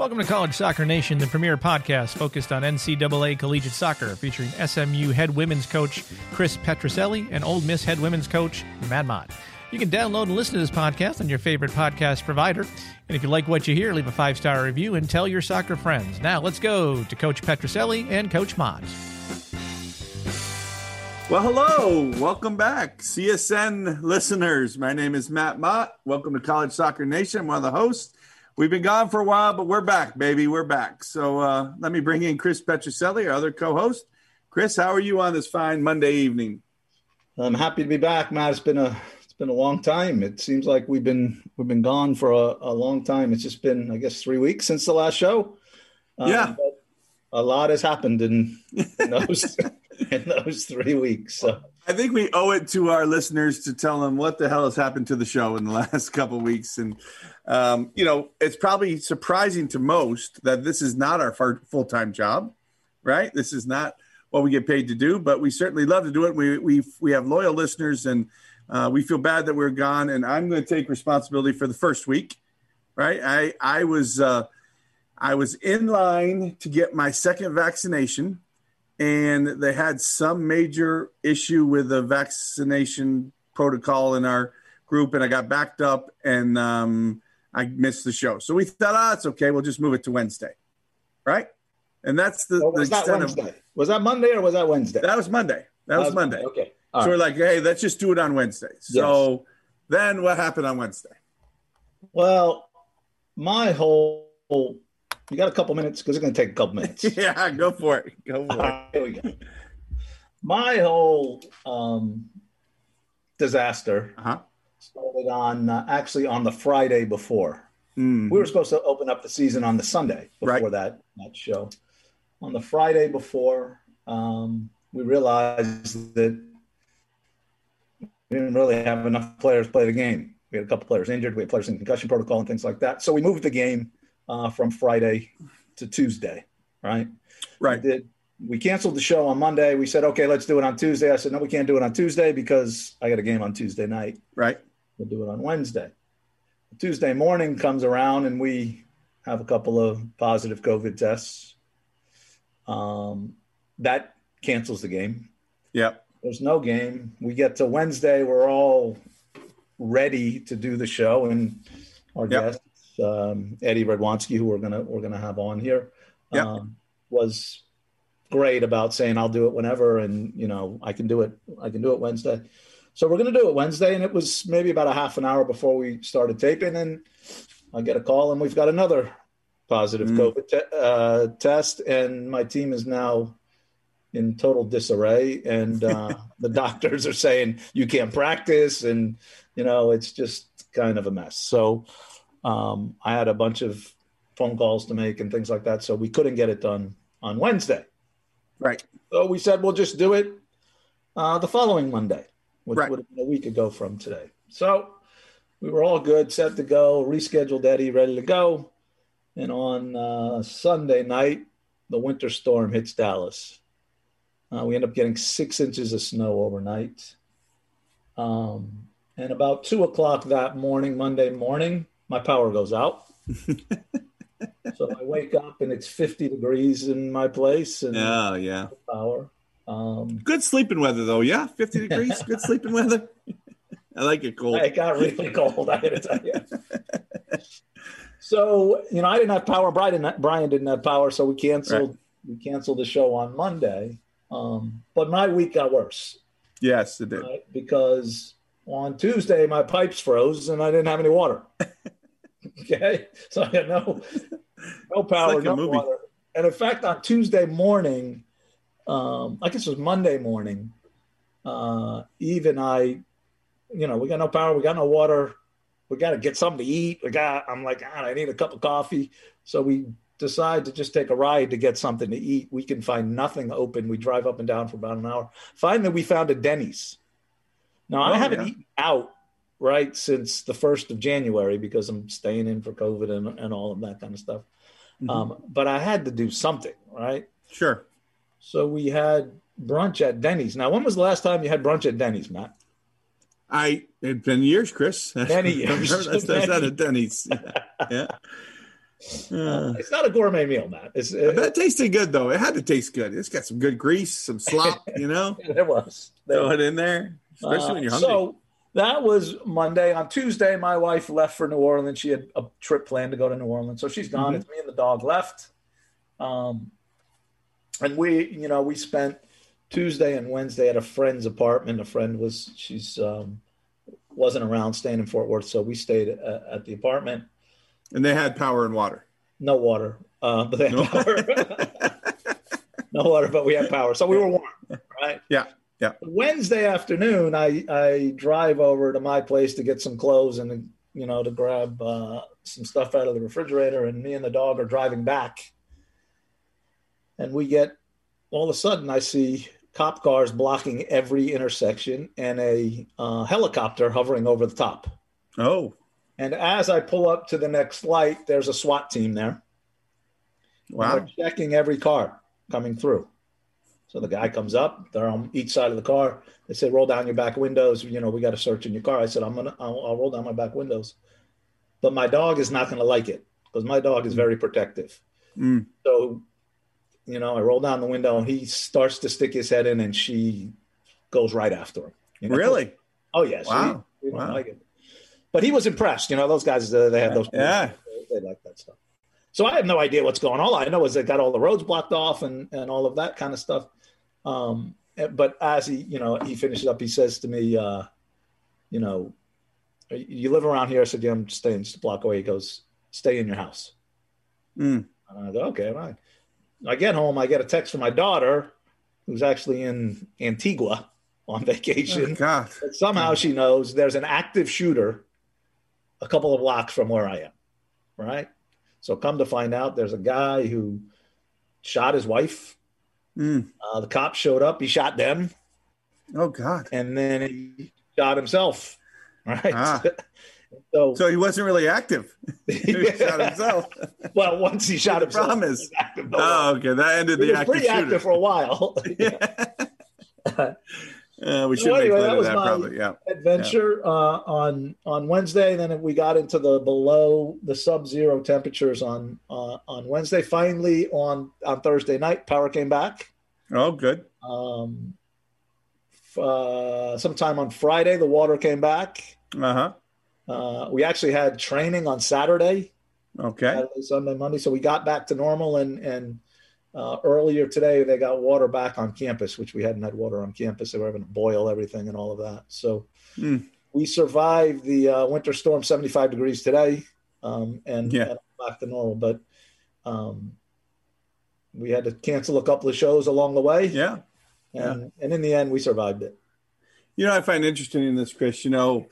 Welcome to College Soccer Nation, the premier podcast focused on NCAA collegiate soccer, featuring SMU head women's coach Chris Petrucelli and Ole Miss head women's coach Matt Mott. You can download and listen to this podcast on your favorite podcast provider. And if you like what you hear, leave a five star review and tell your soccer friends. Now let's go to Coach Petrucelli and Coach Mott. Well, hello. Welcome back, CSN listeners. My name is Matt Mott. Welcome to College Soccer Nation. I'm one of the hosts. We've been gone for a while, but we're back, baby. We're back. So uh, let me bring in Chris Petrucelli, our other co-host. Chris, how are you on this fine Monday evening? I'm happy to be back, Matt. It's been a it's been a long time. It seems like we've been we've been gone for a, a long time. It's just been, I guess, three weeks since the last show. Um, yeah, a lot has happened in, in those in those three weeks. So I think we owe it to our listeners to tell them what the hell has happened to the show in the last couple weeks and um, you know, it's probably surprising to most that this is not our full time job, right? This is not what we get paid to do, but we certainly love to do it. We we we have loyal listeners, and uh, we feel bad that we're gone. And I'm going to take responsibility for the first week, right? I I was uh, I was in line to get my second vaccination, and they had some major issue with the vaccination protocol in our group, and I got backed up and. Um, I missed the show. So we thought, ah, it's okay. We'll just move it to Wednesday. Right. And that's the, was the that Wednesday? Of, was that Monday or was that Wednesday? That was Monday. That, that was, was, Monday. Monday. Okay. All so right. we're like, hey, let's just do it on Wednesday. So yes. then what happened on Wednesday? Well, my whole, you got a couple minutes because it's going to take a couple minutes. yeah, go for it. Go for it. here we go. My whole um, disaster uh-huh started on uh, actually on the Friday before. Mm-hmm. We were supposed to open up the season on the Sunday before right. that that show. On the Friday before, um, we realized that we didn't really have enough players to play the game. We had a couple players injured. We had players in concussion protocol and things like that. So we moved the game uh, from Friday to Tuesday. Right. Right. We did we canceled the show on Monday. We said, okay, let's do it on Tuesday. I said, no, we can't do it on Tuesday because I got a game on Tuesday night. Right. We'll do it on Wednesday. Tuesday morning comes around and we have a couple of positive COVID tests. Um, that cancels the game. Yep. There's no game. We get to Wednesday. We're all ready to do the show, and our yep. guest um, Eddie Radwanski, who we're gonna we're gonna have on here, yep. um, was great about saying I'll do it whenever, and you know I can do it. I can do it Wednesday. So we're going to do it Wednesday, and it was maybe about a half an hour before we started taping, and I get a call, and we've got another positive mm. COVID te- uh, test, and my team is now in total disarray, and uh, the doctors are saying you can't practice, and you know it's just kind of a mess. So um, I had a bunch of phone calls to make and things like that, so we couldn't get it done on Wednesday. Right. So we said we'll just do it uh, the following Monday which right. would have been a week ago from today. So we were all good, set to go, rescheduled Eddie, ready to go. And on uh, Sunday night, the winter storm hits Dallas. Uh, we end up getting six inches of snow overnight. Um, and about two o'clock that morning, Monday morning, my power goes out. so I wake up and it's 50 degrees in my place. And oh, yeah. Power. Um, good sleeping weather, though. Yeah, 50 degrees. good sleeping weather. I like it cold. It got really cold. I had to tell you. so you know, I didn't have power. Brian didn't, Brian didn't have power, so we canceled. Right. We canceled the show on Monday. Um, but my week got worse. Yes, it did. Right? Because on Tuesday my pipes froze and I didn't have any water. okay, so I had no no power, like no water. And in fact, on Tuesday morning, um, I guess it was Monday morning. Uh, Eve and I, you know, we got no power, we got no water, we got to get something to eat. We got, I'm like, God, I need a cup of coffee. So we decide to just take a ride to get something to eat. We can find nothing open. We drive up and down for about an hour. Finally, we found a Denny's. Now, oh, I haven't yeah. eaten out right since the first of January because I'm staying in for COVID and, and all of that kind of stuff. Mm-hmm. Um, but I had to do something, right? Sure. So we had brunch at Denny's. Now, when was the last time you had brunch at Denny's, Matt? I it's been years, Chris. Many years. that's, that's, at Denny's. Yeah. Uh, it's not a gourmet meal, Matt. It's, it, it tasted good though. It had to taste good. It's got some good grease, some slop. You know, there was. There Throw it in there, especially uh, when you're hungry. So that was Monday. On Tuesday, my wife left for New Orleans. She had a trip planned to go to New Orleans, so she's gone. Mm-hmm. It's me and the dog left. Um, and we, you know, we spent Tuesday and Wednesday at a friend's apartment. A friend was she's um, wasn't around, staying in Fort Worth, so we stayed at, at the apartment. And they had power and water. No water, uh, but they had no. power. no water, but we had power, so we were warm, right? Yeah. Yeah. Wednesday afternoon, I I drive over to my place to get some clothes and you know to grab uh, some stuff out of the refrigerator, and me and the dog are driving back, and we get all of a sudden I see cop cars blocking every intersection and a uh, helicopter hovering over the top. Oh. And as I pull up to the next light, there's a SWAT team there. Wow. checking every car coming through. So the guy comes up, they're on each side of the car. They say, roll down your back windows. You know, we got to search in your car. I said, I'm going to, I'll roll down my back windows. But my dog is not going to like it because my dog is very protective. Mm. So, you know, I roll down the window and he starts to stick his head in and she goes right after him. You know? Really? Oh, yes. Yeah, wow. So wow. Like but he was impressed. You know, those guys, uh, they have those. Yeah. They, they like that stuff. So I have no idea what's going on. All I know is they got all the roads blocked off and, and all of that kind of stuff. Um, but as he, you know, he finishes up, he says to me, uh, you know, you live around here? I said, yeah, I'm staying just a block away. He goes, stay in your house. Mm. And I go, okay, right. I get home, I get a text from my daughter, who's actually in Antigua on vacation. Oh, God. Somehow she knows there's an active shooter a couple of blocks from where I am. Right. So come to find out, there's a guy who shot his wife Mm. Uh, the cops showed up. He shot them. Oh God! And then he shot himself. Right. Ah. so, so he wasn't really active. he shot himself. well, once he shot himself. Promise. oh, okay. That ended the active pretty shooter. active for a while. yeah. Uh, we should so anyway, that was that, my probably. Yeah. adventure yeah. Uh, on on Wednesday. Then we got into the below the sub-zero temperatures on uh, on Wednesday. Finally, on on Thursday night, power came back. Oh, good. Um, uh, sometime on Friday, the water came back. Uh-huh. Uh, we actually had training on Saturday. Okay. Saturday, Sunday, Monday. So we got back to normal and and uh, earlier today, they got water back on campus, which we hadn't had water on campus. They were having to boil everything and all of that. So mm. we survived the uh, winter storm, 75 degrees today, um, and, yeah. back to normal. But um, we had to cancel a couple of shows along the way. Yeah. And, yeah. and in the end, we survived it. You know, I find interesting in this, Chris, you know,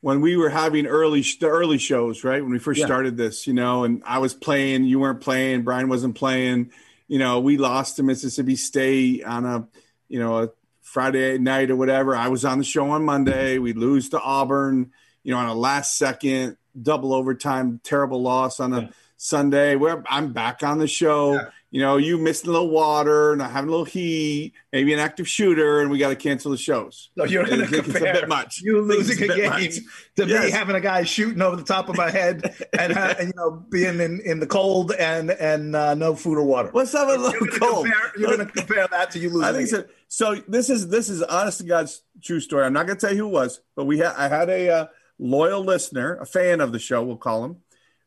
when we were having early the early shows, right? When we first yeah. started this, you know, and I was playing, you weren't playing, Brian wasn't playing you know, we lost to Mississippi State on a, you know, a Friday night or whatever. I was on the show on Monday. We lose to Auburn, you know, on a last second double overtime terrible loss on a yeah. Sunday. Where I'm back on the show. Yeah you know, you missing a little water, not having a little heat, maybe an active shooter, and we got to cancel the shows. No, you're going to compare it's a bit much. You losing a, a game to yes. me having a guy shooting over the top of my head and, uh, and you know being in, in the cold and and uh, no food or water. What's up a little you're cold? Compare, you're going to compare that to you losing. I think so. So this is this is honest to God's true story. I'm not going to tell you who it was, but we had I had a uh, loyal listener, a fan of the show, we'll call him,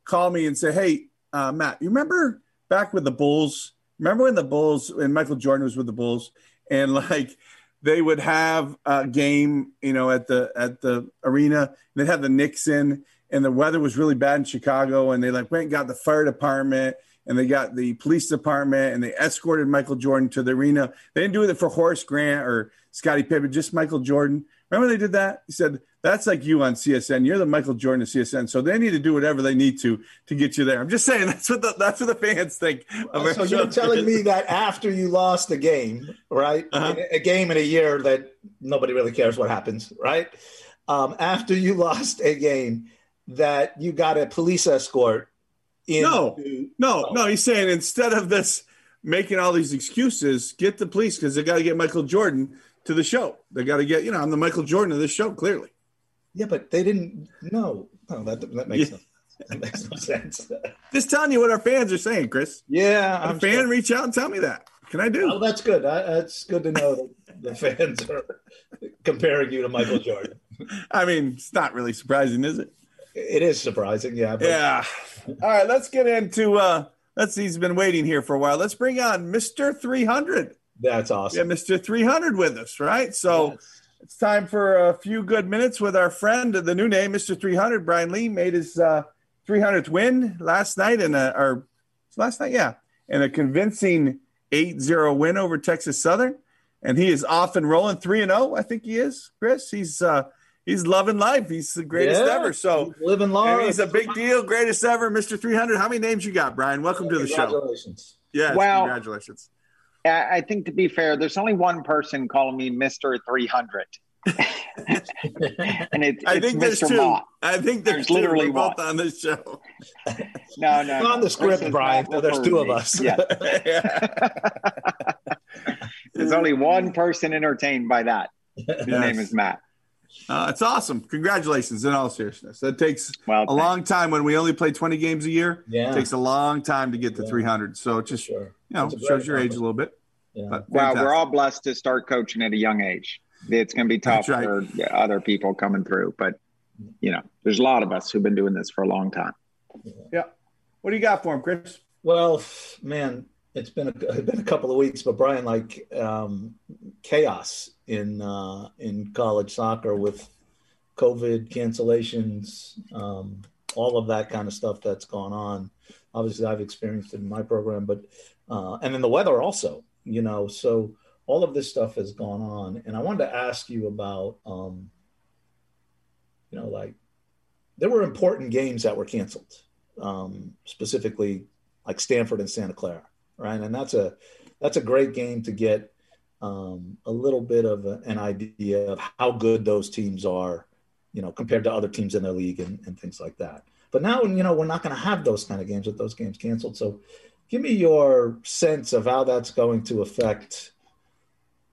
call me and say, "Hey, uh, Matt, you remember back with the Bulls?" Remember when the Bulls and Michael Jordan was with the Bulls and like they would have a game, you know, at the at the arena. And They'd have the Knicks in, and the weather was really bad in Chicago, and they like went and got the fire department and they got the police department and they escorted Michael Jordan to the arena. They didn't do it for Horace Grant or Scottie Pippen, just Michael Jordan. Remember they did that? He said, that's like you on CSN. You're the Michael Jordan of CSN. So they need to do whatever they need to to get you there. I'm just saying that's what the, that's what the fans think. so you're telling me that after you lost a game, right? Uh-huh. A game in a year that nobody really cares what happens, right? Um, after you lost a game, that you got a police escort. In no, no, oh. no. He's saying instead of this making all these excuses, get the police because they got to get Michael Jordan to the show. They got to get, you know, I'm the Michael Jordan of this show, clearly. Yeah, but they didn't. No, no, that that makes yeah. That makes no sense. Just telling you what our fans are saying, Chris. Yeah, I'm a fan sure. reach out and tell me that. Can I do? Oh, that's good. I, that's good to know that the fans are comparing you to Michael Jordan. I mean, it's not really surprising, is it? It is surprising, yeah. But... Yeah. All right, let's get into. uh Let's see. He's been waiting here for a while. Let's bring on Mister 300. That's awesome. Yeah, Mister 300 with us, right? So. Yes. It's time for a few good minutes with our friend, the new name, Mr. 300. Brian Lee made his uh, 300th win last night in a, or last night, yeah, in a convincing 8-0 win over Texas Southern, and he is off and rolling 3 and 0. I think he is, Chris. He's uh, he's loving life. He's the greatest yeah, ever. So living large. He's a big deal, greatest ever, Mister 300. How many names you got, Brian? Welcome to the show. Congratulations. Yes, well, congratulations. I think to be fair, there's only one person calling me Mister 300. and it, I think there's Mr. two. Mott. I think there's, there's literally both on this show. no, no, no. on the script, Brian. there's two of us. Yeah. there's only one person entertained by that. His yes. name is Matt. Uh, it's awesome. Congratulations in all seriousness. That takes well, a long time when we only play 20 games a year. Yeah. It takes a long time to get to yeah. 300. So it just, sure. you know, shows your age a little bit. Yeah. Wow, we're all blessed to start coaching at a young age it's going to be tough right. for other people coming through. But you know, there's a lot of us who've been doing this for a long time. Yeah. What do you got for him, Chris? Well, man, it's been a, it's been a couple of weeks, but Brian, like um, chaos in uh, in college soccer with COVID cancellations, um, all of that kind of stuff that's gone on. Obviously, I've experienced it in my program, but uh, and then the weather also, you know. So all of this stuff has gone on. And i wanted to ask you about um, you know like there were important games that were canceled um, specifically like stanford and santa clara right? And that's a that's a great game to get um, a little bit of a, an idea of how good those teams are you know compared to other teams in their league and, and things like that. But now you know we're not going to have those kind of games with those games canceled. So give me your sense of how that's going to affect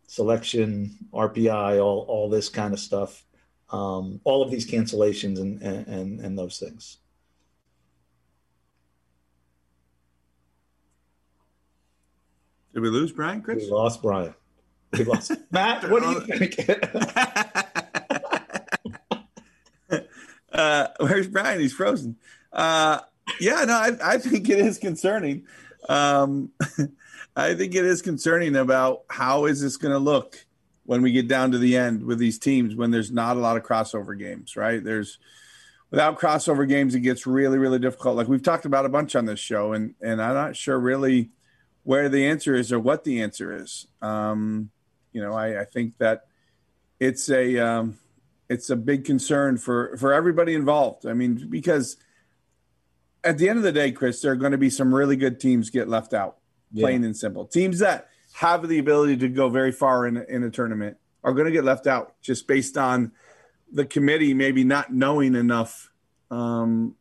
selection, RPI, all all this kind of stuff, um, all of these cancellations and and and those things. Did we lose Brian? Chris? We lost Brian. We lost Matt. What do you think? uh, where's Brian? He's frozen. Uh, yeah, no, I, I think it is concerning. Um, I think it is concerning about how is this going to look when we get down to the end with these teams when there's not a lot of crossover games, right? There's without crossover games, it gets really, really difficult. Like we've talked about a bunch on this show, and and I'm not sure really where the answer is or what the answer is. Um, you know, I, I think that it's a um, it's a big concern for for everybody involved. I mean, because at the end of the day, Chris, there are going to be some really good teams get left out plain yeah. and simple. Teams that have the ability to go very far in, in a tournament are going to get left out just based on the committee maybe not knowing enough, um,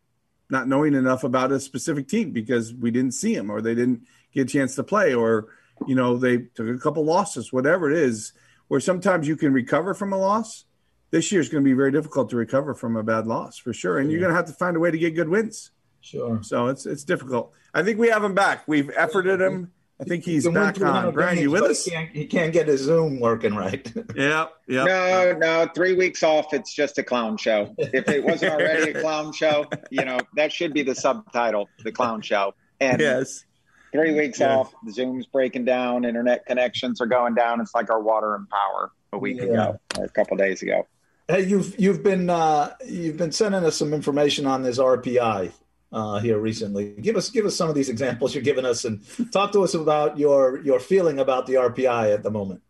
not knowing enough about a specific team because we didn't see them or they didn't get a chance to play or you know they took a couple losses, whatever it is. Where sometimes you can recover from a loss. This year is going to be very difficult to recover from a bad loss for sure, and yeah. you're going to have to find a way to get good wins. Sure. So it's it's difficult. I think we have him back. We've efforted him. I think he's back on. Brian, you with us? He can't, he can't, get his Zoom working right. yeah, yeah. No, no. Three weeks off. It's just a clown show. If it wasn't already a clown show, you know that should be the subtitle, the clown show. And yes. Three weeks yes. off. The Zoom's breaking down. Internet connections are going down. It's like our water and power a week yeah. ago or a couple days ago. Hey, you've you've been uh, you've been sending us some information on this RPI uh, here recently. Give us give us some of these examples you're giving us, and talk to us about your your feeling about the RPI at the moment.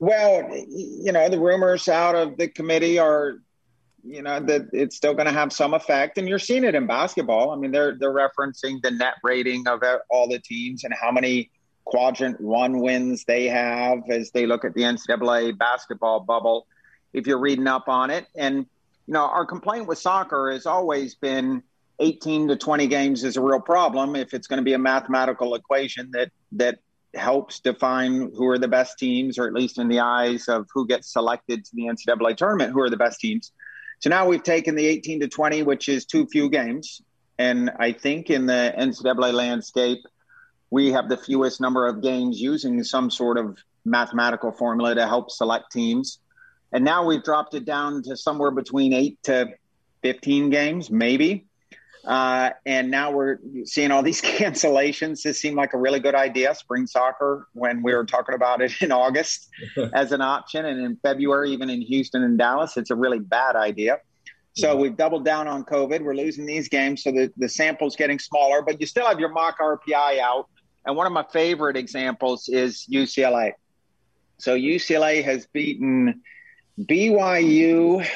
Well, you know, the rumors out of the committee are, you know, that it's still going to have some effect, and you're seeing it in basketball. I mean, they're they're referencing the net rating of all the teams and how many quadrant one wins they have as they look at the NCAA basketball bubble. If you're reading up on it, and you know, our complaint with soccer has always been 18 to 20 games is a real problem if it's going to be a mathematical equation that that helps define who are the best teams, or at least in the eyes of who gets selected to the NCAA tournament, who are the best teams. So now we've taken the 18 to 20, which is too few games. And I think in the NCAA landscape, we have the fewest number of games using some sort of mathematical formula to help select teams. And now we've dropped it down to somewhere between eight to 15 games, maybe. Uh, and now we're seeing all these cancellations. This seemed like a really good idea, spring soccer, when we were talking about it in August as an option. And in February, even in Houston and Dallas, it's a really bad idea. So yeah. we've doubled down on COVID. We're losing these games, so the, the sample's getting smaller, but you still have your mock RPI out. And one of my favorite examples is UCLA. So UCLA has beaten BYU,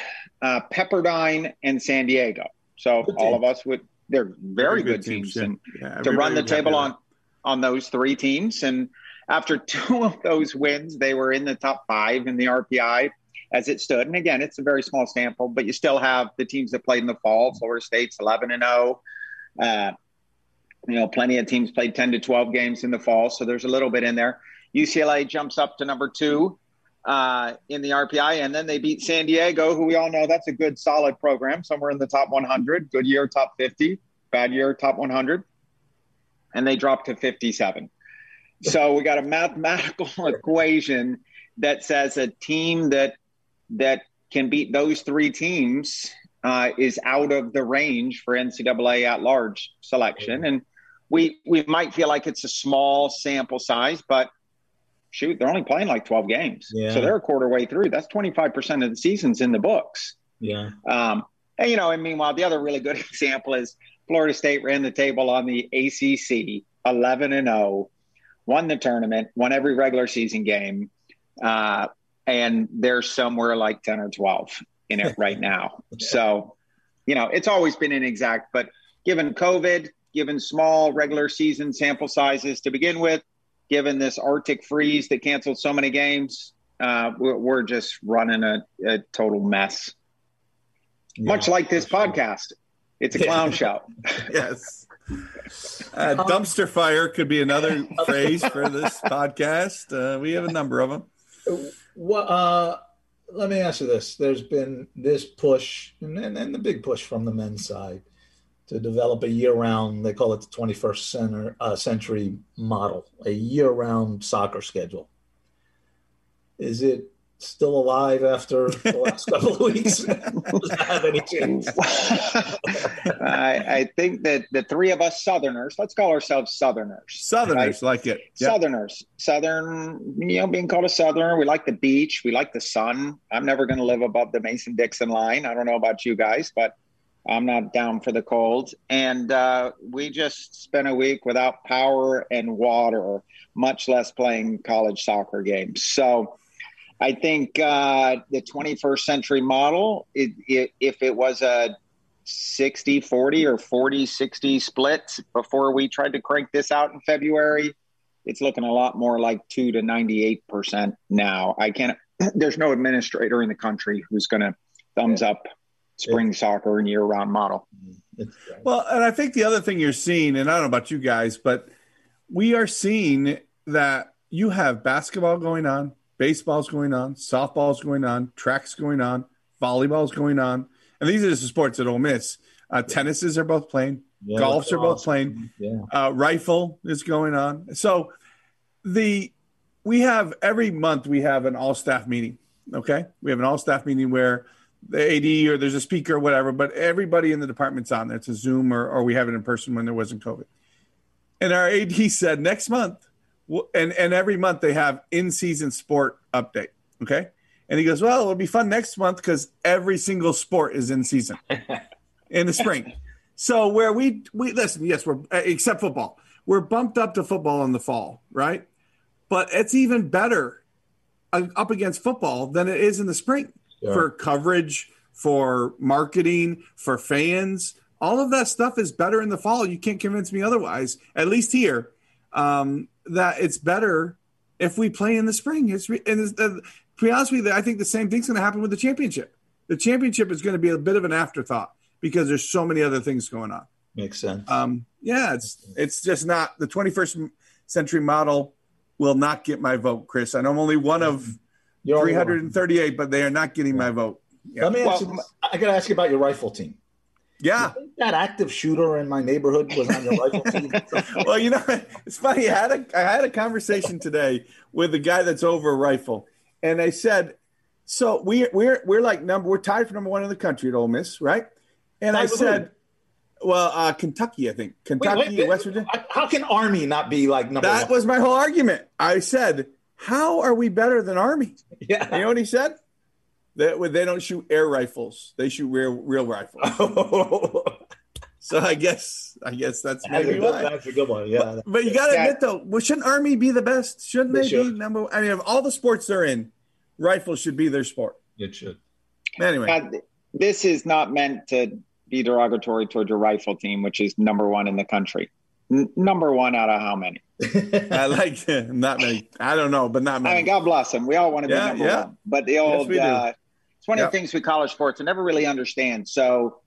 uh, Pepperdine, and San Diego. So all of us would they're very, very good, good, teams, teams and yeah, to run the table on on those three teams. And after two of those wins, they were in the top five in the RPI as it stood. And again, it's a very small sample, but you still have the teams that played in the fall. Florida State's eleven and zero. Oh. Uh, you know, plenty of teams played ten to twelve games in the fall, so there's a little bit in there. UCLA jumps up to number two uh, in the RPI, and then they beat San Diego, who we all know that's a good, solid program, somewhere in the top 100. Good year, top 50. Bad year, top 100. And they dropped to 57. So we got a mathematical equation that says a team that that can beat those three teams uh, is out of the range for NCAA at large selection. And we we might feel like it's a small sample size, but shoot, they're only playing like 12 games. Yeah. So they're a quarter way through. That's 25% of the season's in the books. Yeah. Um, and, you know, and meanwhile, the other really good example is Florida State ran the table on the ACC 11 and 0, won the tournament, won every regular season game. Uh, and they're somewhere like 10 or 12 in it right now. So, you know, it's always been inexact, but given COVID, given small regular season sample sizes to begin with, given this Arctic freeze that canceled so many games, uh, we're, we're, just running a, a total mess. Yeah, Much like this podcast, it's a clown show. yes. Uh, dumpster fire could be another phrase for this podcast. Uh, we have a number of them. Well, uh, let me ask you this: There's been this push, and, and, and the big push from the men's side to develop a year-round. They call it the 21st center, uh, century model, a year-round soccer schedule. Is it still alive after the last couple of weeks? Does that have any change? I, I, think that the three of us Southerners, let's call ourselves Southerners. Southerners, right? like it. Yep. Southerners, Southern, you know, being called a Southerner. We like the beach. We like the sun. I'm never going to live above the Mason Dixon line. I don't know about you guys, but I'm not down for the cold. And uh, we just spent a week without power and water, much less playing college soccer games. So I think uh, the 21st century model, it, it, if it was a 60 40 or 40 60 split before we tried to crank this out in February, it's looking a lot more like 2 to 98% now. I can't, there's no administrator in the country who's going to thumbs up spring soccer and year round model. Well, and I think the other thing you're seeing, and I don't know about you guys, but we are seeing that you have basketball going on, baseball's going on, softball's going on, track's going on, volleyball's going on. And these are just the sports that Ole Miss. Uh, tennises are both playing, yeah, golfs are awesome. both playing, yeah. uh, rifle is going on. So the we have every month we have an all staff meeting. Okay, we have an all staff meeting where the AD or there's a speaker or whatever, but everybody in the department's on there. It's a Zoom or, or we have it in person when there wasn't COVID. And our AD said next month, and, and every month they have in season sport update. Okay. And he goes, well, it'll be fun next month because every single sport is in season in the spring. So where we, we listen, yes, we're except football, we're bumped up to football in the fall, right? But it's even better uh, up against football than it is in the spring yeah. for coverage, for marketing, for fans. All of that stuff is better in the fall. You can't convince me otherwise. At least here, um, that it's better if we play in the spring. It's re- and it's, uh, to be honest with you, I think the same thing's going to happen with the championship. The championship is going to be a bit of an afterthought because there's so many other things going on. Makes sense. Um, yeah, it's it's just not the 21st century model will not get my vote, Chris. I know I'm only one of 338, but they are not getting my vote. Yeah. Let me ask well, you. I got to ask you about your rifle team. Yeah, that active shooter in my neighborhood was on your rifle team. well, you know, it's funny. I had a I had a conversation today with the guy that's over a rifle, and I said, "So we we're we're like number we're tied for number one in the country at Ole Miss, right?" And I said, "Well, uh, Kentucky, I think Kentucky, wait, wait, West Virginia. How can Army not be like number that one?" That was my whole argument. I said, "How are we better than Army?" Yeah, you know what he said? They, they don't shoot air rifles; they shoot real real rifles. so I guess I guess that's maybe why. That's a good one. Yeah, but, but you got to admit though, well, shouldn't Army be the best? Shouldn't they, they should. be number? I mean, of all the sports they're in, rifles should be their sport. It should. Anyway, uh, this is not meant to be derogatory towards your rifle team, which is number one in the country. N- number one out of how many? I like not many. I don't know, but not many. I mean, God bless them. We all want to be yeah, number yeah. one. But the old, yes, uh, it's one yep. of the things with college sports I never really understand. So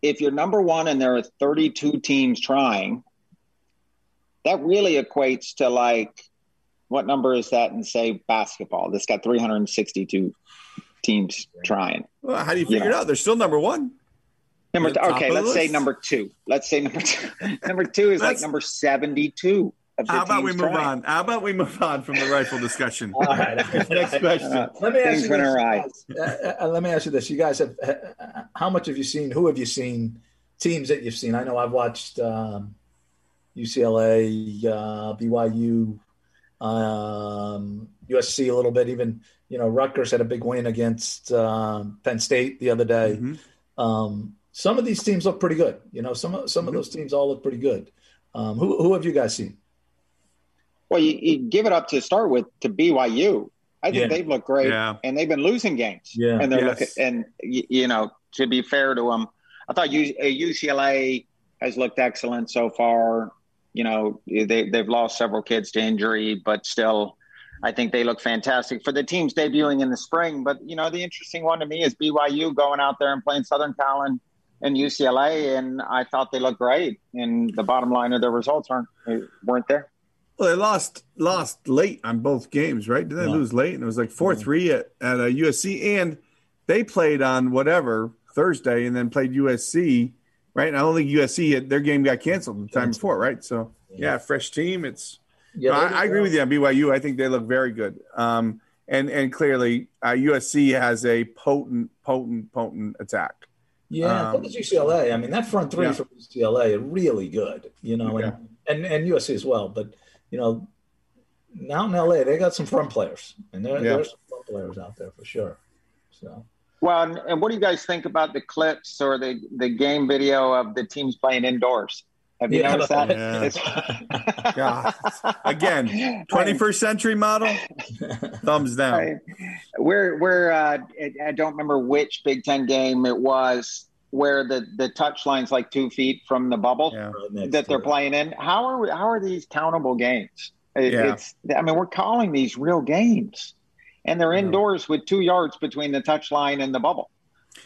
if you're number one and there are 32 teams trying, that really equates to like, what number is that in, say, basketball? That's got 362 teams trying. Well, how do you figure you know? it out? They're still number one. Number two, okay, let's say number two. Let's say number two. number two is like number 72. How about we move trying. on? How about we move on from the rifle discussion? All right. Next question. Uh, let me ask you this. Right. Uh, uh, let me ask you this. You guys have uh, how much have you seen? Who have you seen? Teams that you've seen? I know I've watched um, UCLA, uh, BYU, um, USC a little bit. Even you know Rutgers had a big win against um, Penn State the other day. Mm-hmm. Um, some of these teams look pretty good. You know, some of some mm-hmm. of those teams all look pretty good. Um, who who have you guys seen? Well, you, you, give it up to start with to BYU. I think yeah. they've looked great, yeah. and they've been losing games. Yeah, and they're yes. looking, and you know, to be fair to them, I thought UCLA uh, has looked excellent so far. You know, they they've lost several kids to injury, but still, I think they look fantastic for the teams debuting in the spring. But you know, the interesting one to me is BYU going out there and playing Southern Cal and, and UCLA, and I thought they looked great. And the bottom line of their results aren't weren't there. Well, they lost lost late on both games, right? Did they yeah. lose late? And it was like four yeah. three at at uh, USC, and they played on whatever Thursday, and then played USC, right? And I don't think USC their game got canceled the time before, right? So yeah, yeah fresh team. It's yeah, I, I, agree with you on BYU. I think they look very good. Um, and and clearly uh, USC has a potent, potent, potent attack. Yeah, um, UCLA. I mean, that front three yeah. from UCLA are really good. You know, and, and and USC as well, but you know, now in LA, they got some front players, and there, yeah. there's some front players out there for sure. So. Well, and what do you guys think about the clips or the, the game video of the teams playing indoors? Have you yeah, noticed that? Yeah. Again, 21st century model. Thumbs down. We're we're uh, I don't remember which Big Ten game it was where the the touch line's like two feet from the bubble yeah. that they're playing in. How are we, how are these countable games? It, yeah. It's I mean we're calling these real games, and they're indoors with two yards between the touch line and the bubble.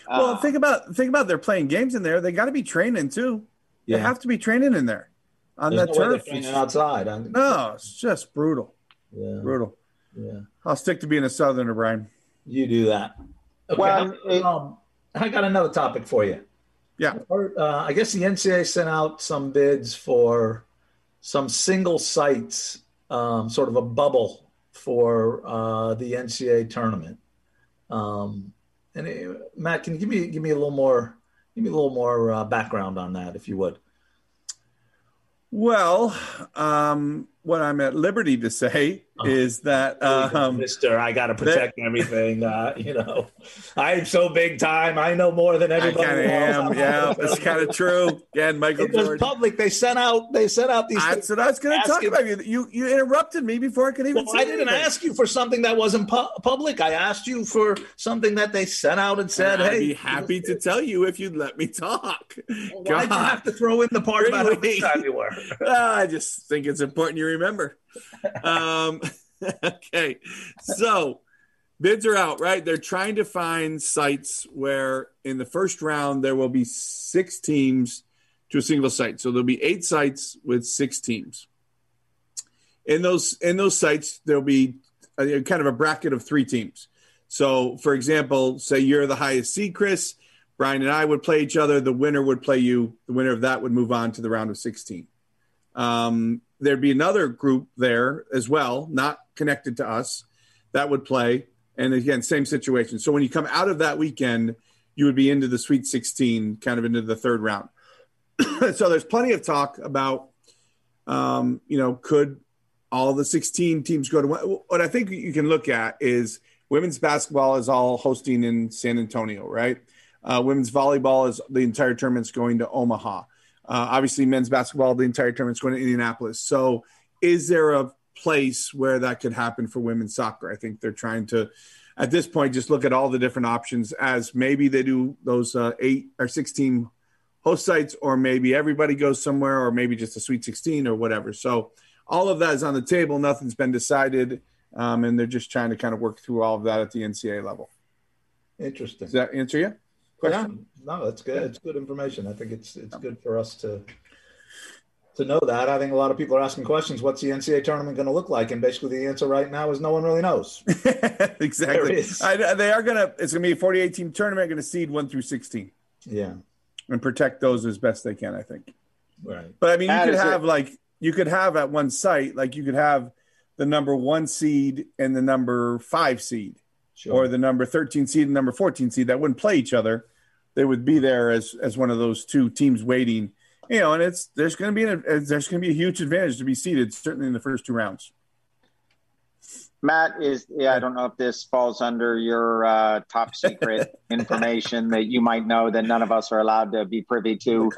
Well, uh, think about think about they're playing games in there. They got to be training too. Yeah. They have to be training in there on There's that no turf. training outside. No, it's just brutal. Yeah. Brutal. Yeah. I'll stick to being a Southerner, Brian. You do that. Okay. Well, it, um, I got another topic for you. Yeah. Uh, I guess the NCAA sent out some bids for some single sites, um, sort of a bubble for uh, the NCAA tournament. Um, and it, Matt, can you give me give me a little more give me a little more uh, background on that, if you would? Well, um, what I'm at liberty to say oh, is that, um, Mister, I got to protect that, everything. Uh, you know, I'm so big time. I know more than everybody. I am. Yeah, it's kind of true. Yeah, Michael it Jordan. was public. They sent out. They sent out these. That's what I was going to talk about. You, you you interrupted me before I could even. Well, I didn't anything. ask you for something that wasn't pu- public. I asked you for something that they sent out and said, and "I'd hey." be happy to tell you if you'd let me talk. Well, why'd you have to throw in the part really? about how big time you were? uh, I just think it's important you remember. Um, okay, so bids are out, right? They're trying to find sites where in the first round there will be six teams to a single site. So there'll be eight sites with six teams. In those in those sites, there'll be a, kind of a bracket of three teams. So, for example, say you're the highest seed, Chris, Brian and I would play each other. The winner would play you. The winner of that would move on to the round of 16. Um, there'd be another group there as well, not connected to us, that would play. And again, same situation. So when you come out of that weekend, you would be into the Sweet 16, kind of into the third round. so there's plenty of talk about, um, you know, could all the 16 teams go to what I think you can look at is women's basketball is all hosting in San Antonio, right? Uh, women's volleyball is the entire tournament's going to Omaha. Uh, obviously, men's basketball, the entire tournament's going to Indianapolis. So, is there a place where that could happen for women's soccer? I think they're trying to, at this point, just look at all the different options as maybe they do those uh, eight or 16 host sites, or maybe everybody goes somewhere, or maybe just a Sweet 16 or whatever. So, all of that is on the table. Nothing's been decided. Um, and they're just trying to kind of work through all of that at the NCAA level. Interesting. Does that answer you? Question? Yeah, no, that's good. It's good information. I think it's it's good for us to to know that. I think a lot of people are asking questions. What's the NCAA tournament going to look like? And basically, the answer right now is no one really knows. exactly. I, they are going to. It's going to be a 48 team tournament. Going to seed one through 16. Yeah. And protect those as best they can. I think. Right. But I mean, you could have it. like you could have at one site like you could have the number one seed and the number five seed, sure. or the number 13 seed and number 14 seed that wouldn't play each other. They would be there as as one of those two teams waiting. You know, and it's there's going to be a, there's going to be a huge advantage to be seated certainly in the first two rounds. Matt is yeah, I don't know if this falls under your uh, top secret information that you might know that none of us are allowed to be privy to.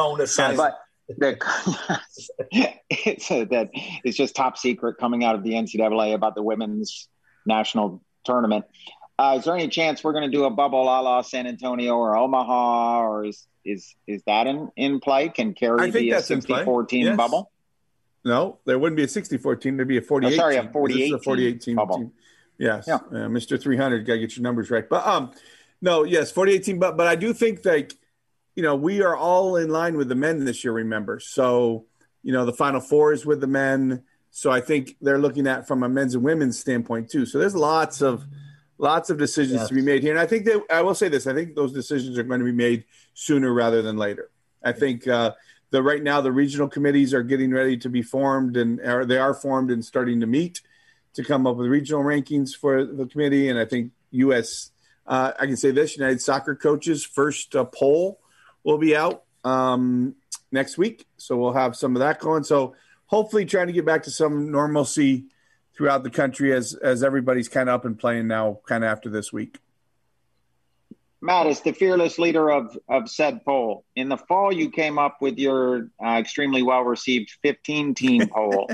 But the, it's a, that it's just top secret coming out of the NCAA about the women's national tournament. Uh, is there any chance we're going to do a bubble a la San Antonio or Omaha, or is is is that in, in play? Can Carey be a 64 team yes. bubble? No, there wouldn't be a 64 team. There'd be a 48. Oh, sorry, a 48. a 48 team, bubble. Team. Yes, yeah. uh, Mr. 300. Got to get your numbers right. But um, no, yes, 48 team. But but I do think that you know, we are all in line with the men this year, remember. So, you know, the final four is with the men. So I think they're looking at from a men's and women's standpoint too. So there's lots of lots of decisions yes. to be made here. And I think that I will say this, I think those decisions are going to be made sooner rather than later. I think uh, the right now the regional committees are getting ready to be formed and are, they are formed and starting to meet to come up with regional rankings for the committee. And I think U.S. Uh, I can say this: United Soccer Coaches first uh, poll will be out um, next week. So we'll have some of that going. So hopefully trying to get back to some normalcy throughout the country as as everybody's kind of up and playing now kind of after this week. Matt, as the fearless leader of, of said poll, in the fall you came up with your uh, extremely well received 15 team poll.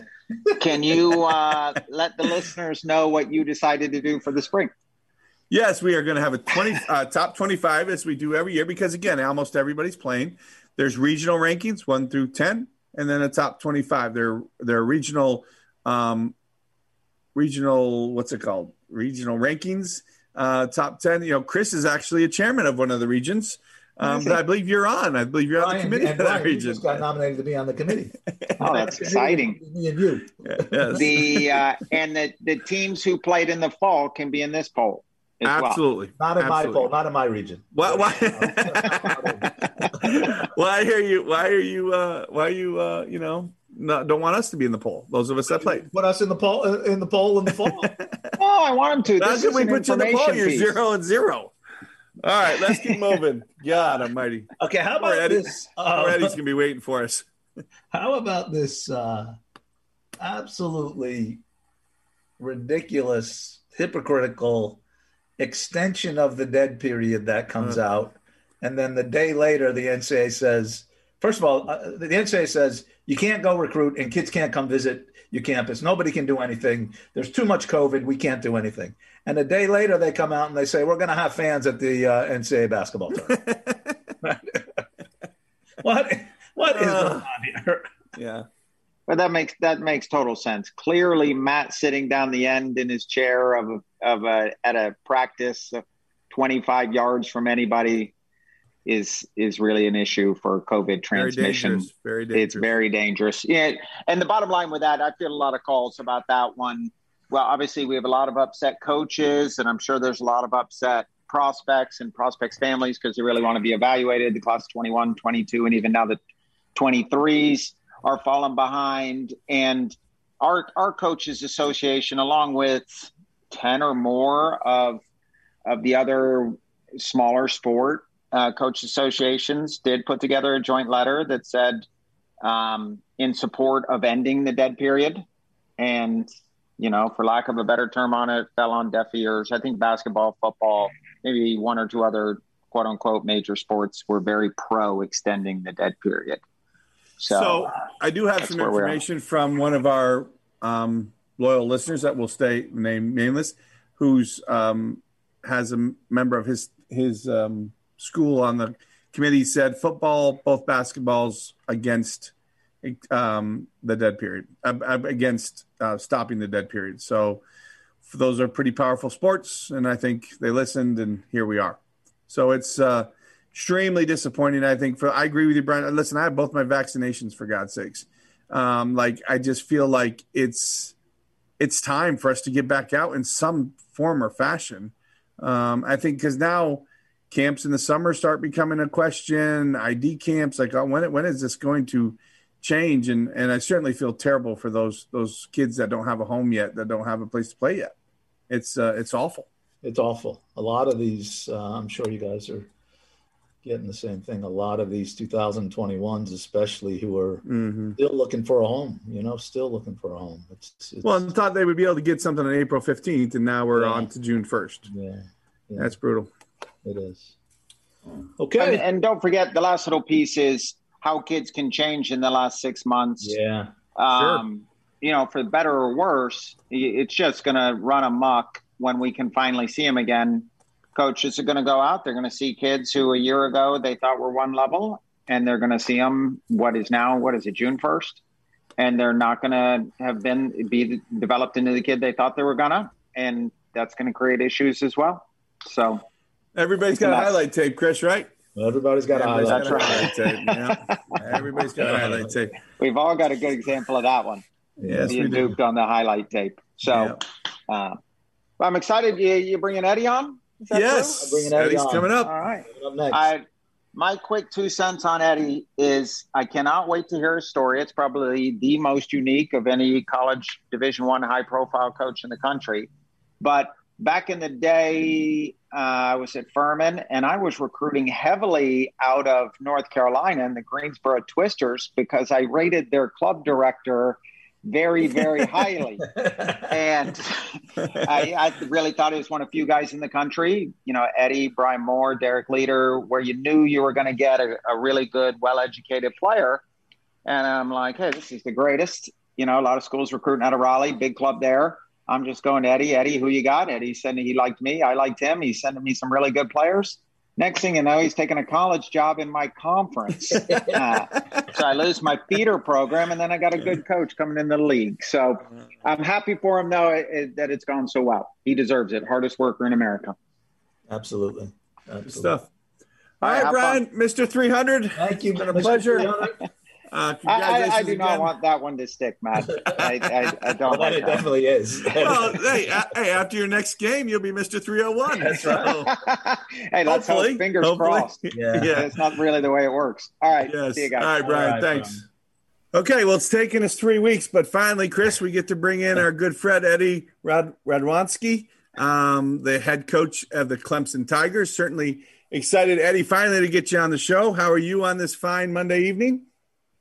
Can you uh, let the listeners know what you decided to do for the spring? Yes, we are going to have a 20 uh, top 25 as we do every year because again, almost everybody's playing. There's regional rankings 1 through 10 and then a top 25. They're they're regional um regional what's it called? Regional rankings uh top 10. You know, Chris is actually a chairman of one of the regions. Um, but I believe you're on. I believe you're on the committee for that region. Just got nominated to be on the committee. oh, that's exciting! Me and you. Yeah, yes. The uh, and the the teams who played in the fall can be in this poll. Absolutely. Well. Not in Absolutely. my poll, not in my region. Why why, why are you why are you uh why are you uh you know not, don't want us to be in the poll. Those of us that play. Put us in the poll uh, in the poll in the fall. oh, I want them to. That's this we put you in the poll. You're zero and zero. All right, let's keep moving. God Almighty. Okay, how about Eddie, this? Uh, Eddie's gonna be waiting for us. How about this? Uh, absolutely ridiculous, hypocritical extension of the dead period that comes uh-huh. out, and then the day later, the NCAA says, first of all, uh, the NCAA says you can't go recruit and kids can't come visit your campus. Nobody can do anything. There's too much COVID. We can't do anything. And a day later, they come out and they say we're going to have fans at the uh, NCAA basketball tournament. what? What is uh, going on here? Yeah. But that makes that makes total sense. Clearly, Matt sitting down the end in his chair of of a at a practice, twenty five yards from anybody, is is really an issue for COVID transmission. Very dangerous. Very dangerous. It's very dangerous. Yeah, and the bottom line with that, I feel a lot of calls about that one. Well, obviously, we have a lot of upset coaches, and I'm sure there's a lot of upset prospects and prospects families because they really want to be evaluated. The class 21, 22, and even now the 23s are falling behind. And our our coaches association, along with 10 or more of of the other smaller sport uh, coach associations, did put together a joint letter that said um, in support of ending the dead period. And you know, for lack of a better term on it, fell on deaf ears. I think basketball, football, maybe one or two other quote unquote major sports were very pro extending the dead period. So, so I do have some information from one of our um, loyal listeners that will stay name nameless, who's um, has a member of his his um, school on the committee said football, both basketballs against um, the dead period, against uh, stopping the dead period. So those are pretty powerful sports, and I think they listened, and here we are. So it's uh, extremely disappointing. I think for I agree with you, Brian. Listen, I have both my vaccinations for God's sakes. Um, like I just feel like it's it's time for us to get back out in some form or fashion. Um, I think because now camps in the summer start becoming a question. ID camps, like uh, when when is this going to change? And and I certainly feel terrible for those those kids that don't have a home yet, that don't have a place to play yet. It's uh, it's awful. It's awful. A lot of these, uh, I'm sure you guys are getting the same thing. A lot of these 2021s, especially, who are mm-hmm. still looking for a home. You know, still looking for a home. It's, it's well, I thought they would be able to get something on April 15th, and now we're yeah. on to June 1st. Yeah. yeah. that's brutal. It is. Okay. And, and, don't forget the last little piece is how kids can change in the last six months. Yeah. Um, sure. You know, for better or worse, it's just going to run amok when we can finally see them again. Coaches are going to go out. They're going to see kids who a year ago they thought were one level, and they're going to see them what is now what is it June first, and they're not going to have been be developed into the kid they thought they were gonna, and that's going to create issues as well. So Everybody's got a highlight tape, Chris, right? Everybody's got Everybody's a highlight, highlight tape. Yeah. Everybody's got a highlight tape. We've all got a good example of that one. Yes, being duped on the highlight tape. So, yeah. uh, I'm excited. You, you bringing Eddie on? Yes, bringing Eddie Eddie's on. coming up. All right. Up next. I, my quick two cents on Eddie is I cannot wait to hear his story. It's probably the most unique of any college Division One high profile coach in the country. But back in the day, uh, I was at Furman and I was recruiting heavily out of North Carolina and the Greensboro Twisters because I rated their club director very, very highly. and I, I, really thought he was one of a few guys in the country, you know, Eddie, Brian Moore, Derek Leader, where you knew you were going to get a, a really good, well educated player. And I'm like, hey, this is the greatest. You know, a lot of schools recruiting out of Raleigh, big club there. I'm just going to Eddie. Eddie, who you got? Eddie said he liked me. I liked him. He's sending me some really good players. Next thing you know, he's taking a college job in my conference. uh, so I lose my feeder program, and then I got a good coach coming in the league. So I'm happy for him, though, it, it, that it's gone so well. He deserves it. Hardest worker in America. Absolutely. Absolutely. Good stuff. All right, Brian, fun. Mr. 300. Thank you. It's Been a pleasure. Uh, I, I, do again. not want that one to stick, Matt. I, I, I don't. well, it definitely is. well, hey, uh, hey, after your next game, you'll be Mister 301. That's right. hey, let's hope. Fingers hopefully. crossed. Yeah. yeah, it's not really the way it works. All right. Yes. See you guys. All right, Brian. All right, thanks. Brian. Okay, well, it's taken us three weeks, but finally, Chris, we get to bring in our good friend Eddie Rad- Radwanski, um, the head coach of the Clemson Tigers. Certainly excited, Eddie, finally to get you on the show. How are you on this fine Monday evening?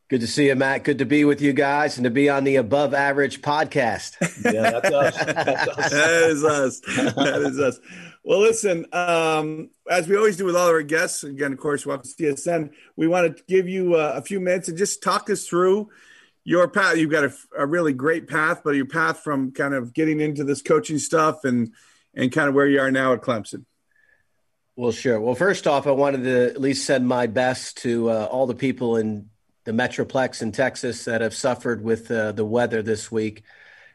Good to see you, Matt. Good to be with you guys and to be on the Above Average podcast. yeah, that's us. That's us. that is us. That is us. Well, listen, um, as we always do with all of our guests, again, of course, welcome to TSN. We want to give you uh, a few minutes and just talk us through your path. You've got a, a, really great path, but your path from kind of getting into this coaching stuff and and kind of where you are now at Clemson. Well, sure. Well, first off, I wanted to at least send my best to uh, all the people in the Metroplex in Texas that have suffered with uh, the weather this week.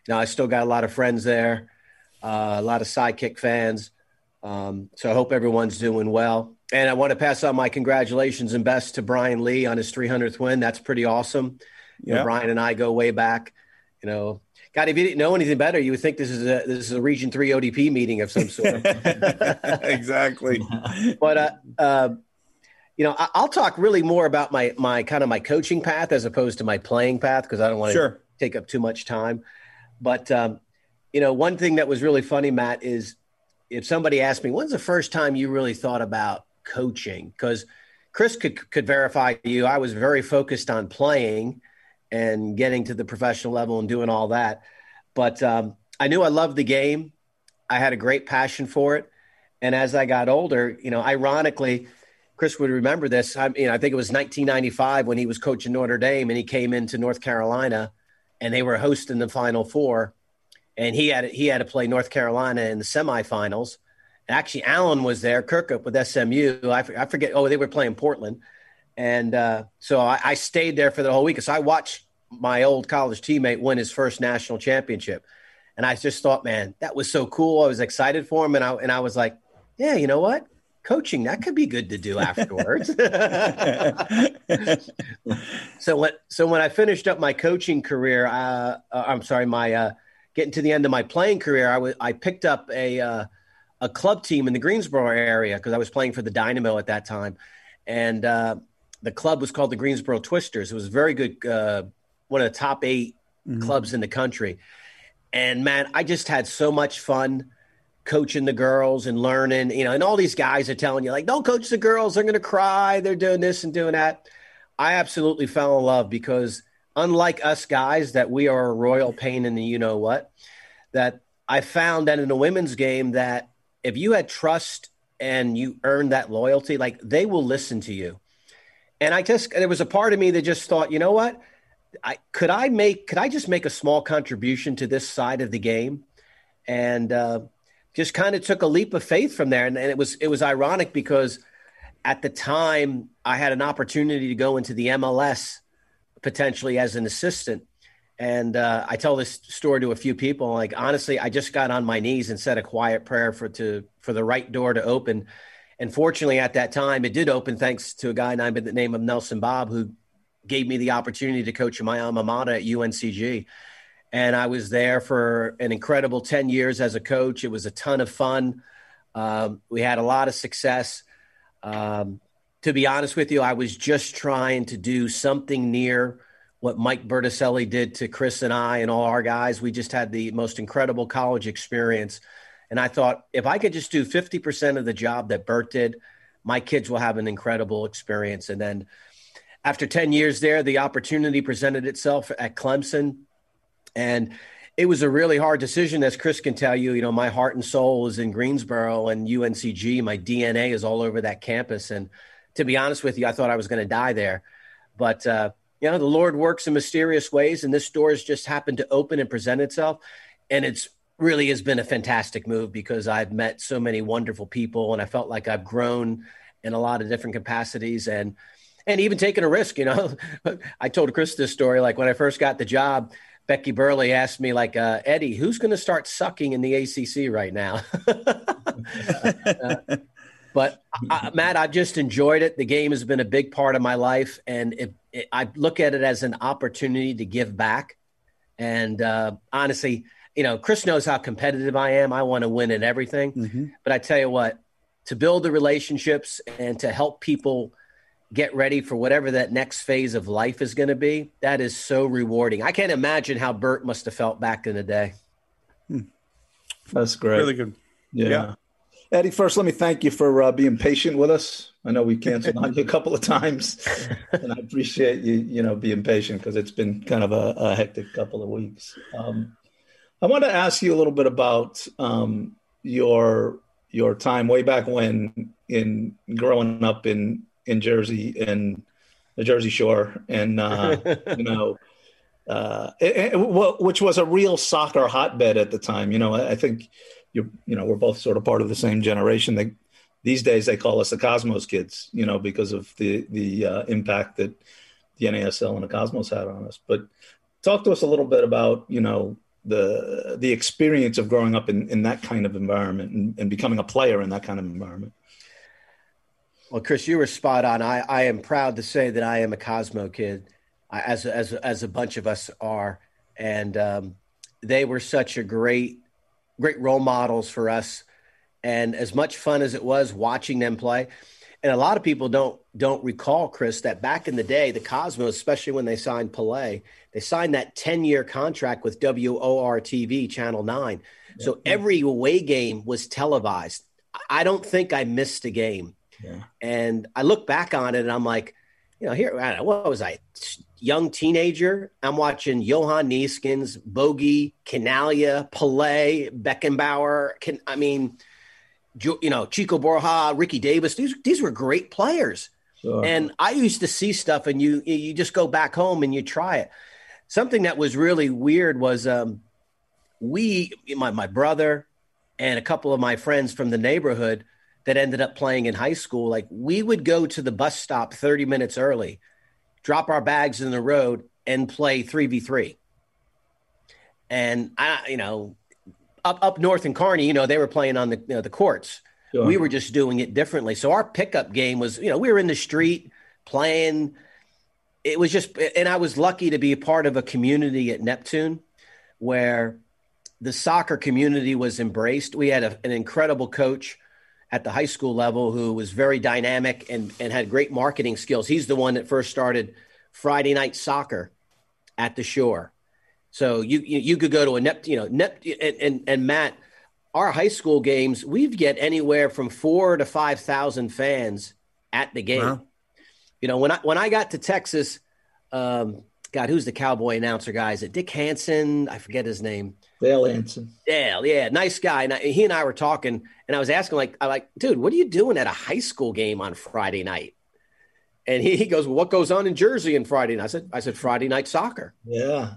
You know, I still got a lot of friends there, uh, a lot of sidekick fans. Um, so I hope everyone's doing well. And I want to pass on my congratulations and best to Brian Lee on his 300th win. That's pretty awesome. You know, Brian and I go way back. You know, God, if you didn't know anything better, you would think this is a this is a Region Three ODP meeting of some sort. exactly. but uh, uh, you know, I, will talk really more about my my kind of my coaching path as opposed to my playing path because I don't want to sure. take up too much time. But um, you know, one thing that was really funny, Matt, is if somebody asked me, "When's the first time you really thought about coaching?" Because Chris could could verify you, I was very focused on playing and getting to the professional level and doing all that. But um, I knew I loved the game. I had a great passion for it. And as I got older, you know, ironically, Chris would remember this. I mean, I think it was 1995 when he was coaching Notre Dame and he came into North Carolina and they were hosting the Final Four. And he had he had to play North Carolina in the semifinals. Actually, Alan was there, Kirkup with SMU. I, I forget. Oh, they were playing Portland and uh, so I, I, stayed there for the whole week. So I watched my old college teammate win his first national championship, and I just thought, man, that was so cool. I was excited for him, and I and I was like, yeah, you know what? Coaching that could be good to do afterwards. so when so when I finished up my coaching career, uh, uh, I'm sorry, my uh, getting to the end of my playing career, I was I picked up a uh, a club team in the Greensboro area because I was playing for the Dynamo at that time, and uh, the club was called the Greensboro Twisters. It was very good, uh, one of the top 8 mm-hmm. clubs in the country. And man, I just had so much fun coaching the girls and learning, you know, and all these guys are telling you, like, don't coach the girls, they're going to cry, they're doing this and doing that. I absolutely fell in love because, unlike us guys, that we are a royal pain in the you know what, that I found that in a women's game, that if you had trust and you earned that loyalty, like they will listen to you. And I just there was a part of me that just thought, you know what? I could I make could I just make a small contribution to this side of the game? And uh, just kind of took a leap of faith from there. And, and it was it was ironic because at the time I had an opportunity to go into the MLS potentially as an assistant. And uh, I tell this story to a few people. Like honestly, I just got on my knees and said a quiet prayer for to for the right door to open and fortunately, at that time, it did open thanks to a guy named by the name of Nelson Bobb, who gave me the opportunity to coach my alma mater at UNCG. And I was there for an incredible 10 years as a coach. It was a ton of fun. Um, we had a lot of success. Um, to be honest with you, I was just trying to do something near what Mike Berticelli did to Chris and I and all our guys. We just had the most incredible college experience and I thought, if I could just do 50% of the job that Bert did, my kids will have an incredible experience. And then after 10 years there, the opportunity presented itself at Clemson. And it was a really hard decision, as Chris can tell you. You know, my heart and soul is in Greensboro and UNCG. My DNA is all over that campus. And to be honest with you, I thought I was going to die there. But, uh, you know, the Lord works in mysterious ways, and this door has just happened to open and present itself. And it's really has been a fantastic move because I've met so many wonderful people and I felt like I've grown in a lot of different capacities and and even taking a risk, you know. I told Chris this story like when I first got the job, Becky Burleigh asked me like uh, Eddie, who's going to start sucking in the ACC right now? uh, but I, Matt, I've just enjoyed it. The game has been a big part of my life, and it, it, I look at it as an opportunity to give back. And uh, honestly, you know, Chris knows how competitive I am. I want to win at everything. Mm-hmm. But I tell you what, to build the relationships and to help people get ready for whatever that next phase of life is going to be, that is so rewarding. I can't imagine how Bert must have felt back in the day. Hmm. That's great. Really good. Yeah. yeah. Eddie, first, let me thank you for uh, being patient with us. I know we canceled on you a couple of times, and I appreciate you, you know, being patient because it's been kind of a, a hectic couple of weeks. Um, I want to ask you a little bit about um, your your time way back when in growing up in in Jersey and the Jersey Shore, and uh, you know, uh, it, it, which was a real soccer hotbed at the time. You know, I, I think you you know we're both sort of part of the same generation. They, these days they call us the Cosmos kids, you know, because of the the uh, impact that the NASL and the Cosmos had on us. But talk to us a little bit about you know the the experience of growing up in, in that kind of environment and, and becoming a player in that kind of environment. Well, Chris, you were spot on. I, I am proud to say that I am a Cosmo kid, as as as a bunch of us are, and um, they were such a great, great role models for us. And as much fun as it was watching them play, and a lot of people don't don't recall, Chris, that back in the day, the Cosmos, especially when they signed Pelé, they signed that 10 year contract with WOR TV, Channel 9. Yeah. So every away game was televised. I don't think I missed a game. Yeah. And I look back on it and I'm like, you know, here, know, what was I, young teenager? I'm watching Johan Neeskens, Bogey, Chinaglia, Pelé, Beckenbauer. Can, I mean, you know, Chico Borja, Ricky Davis. These these were great players. Sure. And I used to see stuff, and you you just go back home and you try it. Something that was really weird was um, we, my my brother, and a couple of my friends from the neighborhood that ended up playing in high school. Like we would go to the bus stop thirty minutes early, drop our bags in the road, and play three v three. And I, you know, up up north in Kearny, you know, they were playing on the you know, the courts. Sure. We were just doing it differently. So our pickup game was, you know, we were in the street playing. It was just, and I was lucky to be a part of a community at Neptune where the soccer community was embraced. We had a, an incredible coach at the high school level who was very dynamic and, and had great marketing skills. He's the one that first started Friday night soccer at the shore. So you you, you could go to a Nept, you know, Nept, and, and, and Matt, our high school games, we get anywhere from four to five thousand fans at the game. Wow. You know, when I when I got to Texas, um, God, who's the cowboy announcer guy? Is it Dick Hansen? I forget his name. Dale Hansen. Dale, yeah, nice guy. And I, he and I were talking, and I was asking, like, I'm like, dude, what are you doing at a high school game on Friday night? And he, he goes, well, what goes on in Jersey on Friday? And I said, I said, Friday night soccer. Yeah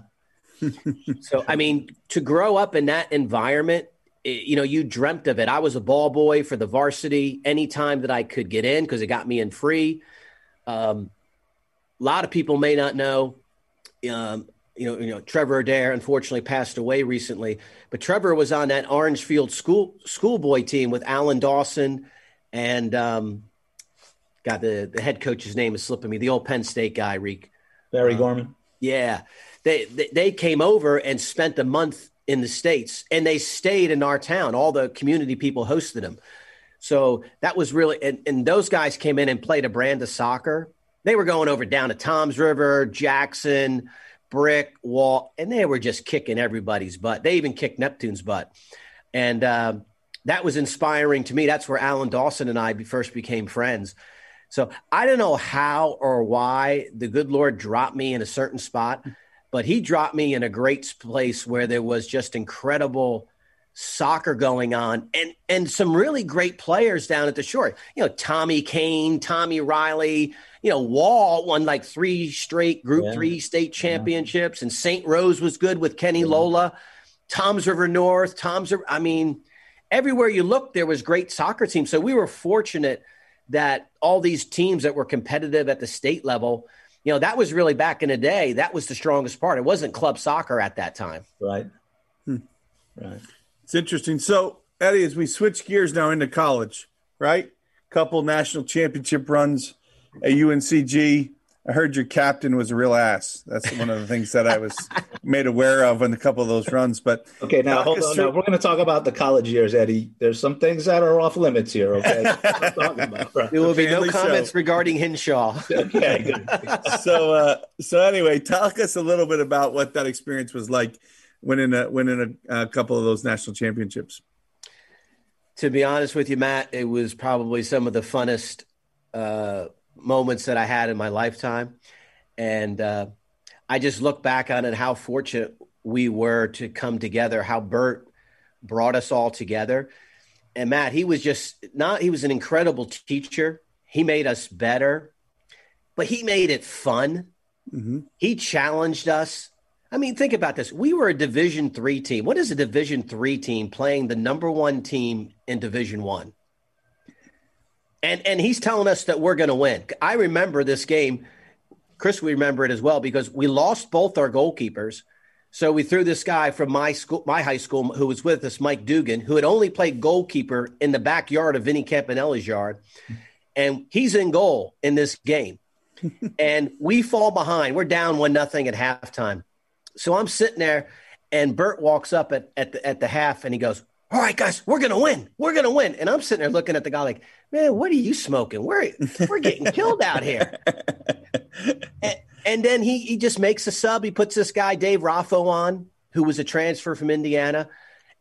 so, I mean, to grow up in that environment, it, you know, you dreamt of it. I was a ball boy for the varsity anytime that I could get in because it got me in free. Um, a lot of people may not know, um, you know, you know, Trevor Adair unfortunately passed away recently, but Trevor was on that Orangefield school schoolboy team with Alan Dawson and um, got the the head coach's name is slipping me, the old Penn State guy, Reek. Barry um, Gorman. Yeah they, they, they came over and spent a month in the states and they stayed in our town all the community people hosted them so that was really and, and those guys came in and played a brand of soccer they were going over down to toms river jackson brick wall and they were just kicking everybody's butt. They even kicked neptune's butt. And uh, that was inspiring to me. That's where alan dawson and i first became friends. So i don't know how or why the good lord dropped me in a certain spot but he dropped me in a great place where there was just incredible soccer going on and and some really great players down at the shore. You know, Tommy Kane, Tommy Riley, you know, Wall won like three straight group yeah. 3 state championships yeah. and St. Rose was good with Kenny yeah. Lola. Toms River North, Toms River, I mean, everywhere you looked there was great soccer teams. So we were fortunate that all these teams that were competitive at the state level you know, that was really back in the day. That was the strongest part. It wasn't club soccer at that time. Right. Hmm. Right. It's interesting. So, Eddie, as we switch gears now into college, right? Couple national championship runs at UNCG. I heard your captain was a real ass. That's one of the things that I was made aware of in a couple of those runs. But okay, now hold on. Now, we're going to talk about the college years, Eddie. There's some things that are off limits here. Okay, about, right? there will be no comments show. regarding Hinshaw. okay, so uh, so anyway, talk us a little bit about what that experience was like winning a winning a, a couple of those national championships. To be honest with you, Matt, it was probably some of the funnest. Uh, moments that I had in my lifetime. And uh, I just look back on it, how fortunate we were to come together, how Bert brought us all together. And Matt, he was just not, he was an incredible teacher. He made us better, but he made it fun. Mm-hmm. He challenged us. I mean, think about this. We were a Division three team. What is a Division three team playing the number one team in Division one? And and he's telling us that we're going to win. I remember this game. Chris, we remember it as well because we lost both our goalkeepers. So we threw this guy from my school, my high school, who was with us, Mike Dugan, who had only played goalkeeper in the backyard of Vinny Campanelli's yard, and he's in goal in this game. and we fall behind. We're down one nothing at halftime. So I'm sitting there, And Bert walks up at, at, the, at the half and he goes, All right, guys, we're going to win. We're going to win. And I'm sitting there looking at the guy like, Man, what are you smoking? We're, we're getting killed out here. And, and then he, he just makes a sub. He puts this guy, Dave Raffo, on, who was a transfer from Indiana.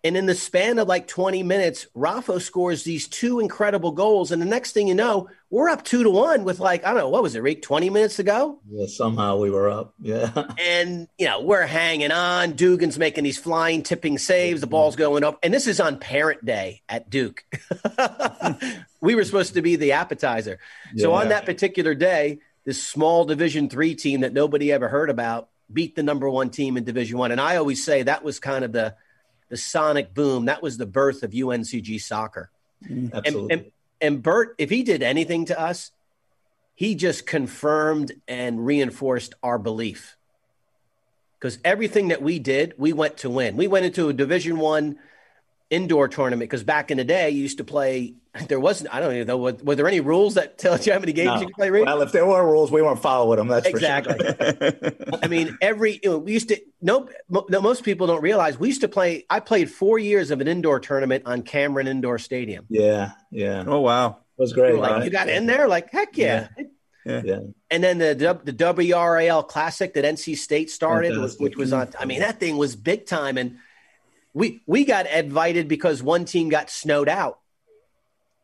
And in the span of like 20 minutes, Raffo scores these two incredible goals. And the next thing you know, we're up two to one with like, I don't know, what was it, Rick, 20 minutes ago? Yeah, somehow we were up. Yeah. And, you know, we're hanging on. Dugan's making these flying, tipping saves. The ball's going up. And this is on parent day at Duke. we were supposed to be the appetizer. Yeah. So on that particular day, this small Division three team that nobody ever heard about beat the number one team in Division one. And I always say that was kind of the, the sonic boom. That was the birth of UNCG soccer. Mm, absolutely. And, and, and Bert, if he did anything to us, he just confirmed and reinforced our belief. Because everything that we did, we went to win. We went into a Division One indoor tournament because back in the day, you used to play. There wasn't. I don't even know. Were, were there any rules that tell you how many games no. you can play? Well, if there were rules, we weren't following them. That's exactly. Sure. I mean, every you know, we used to. No, no, most people don't realize we used to play. I played four years of an indoor tournament on Cameron Indoor Stadium. Yeah, yeah. Oh wow, it was great. Like right? you got in there, like heck yeah. yeah. Yeah. yeah. And then the the WRAL Classic that NC State started, which was on. I mean, that thing was big time, and we we got invited because one team got snowed out,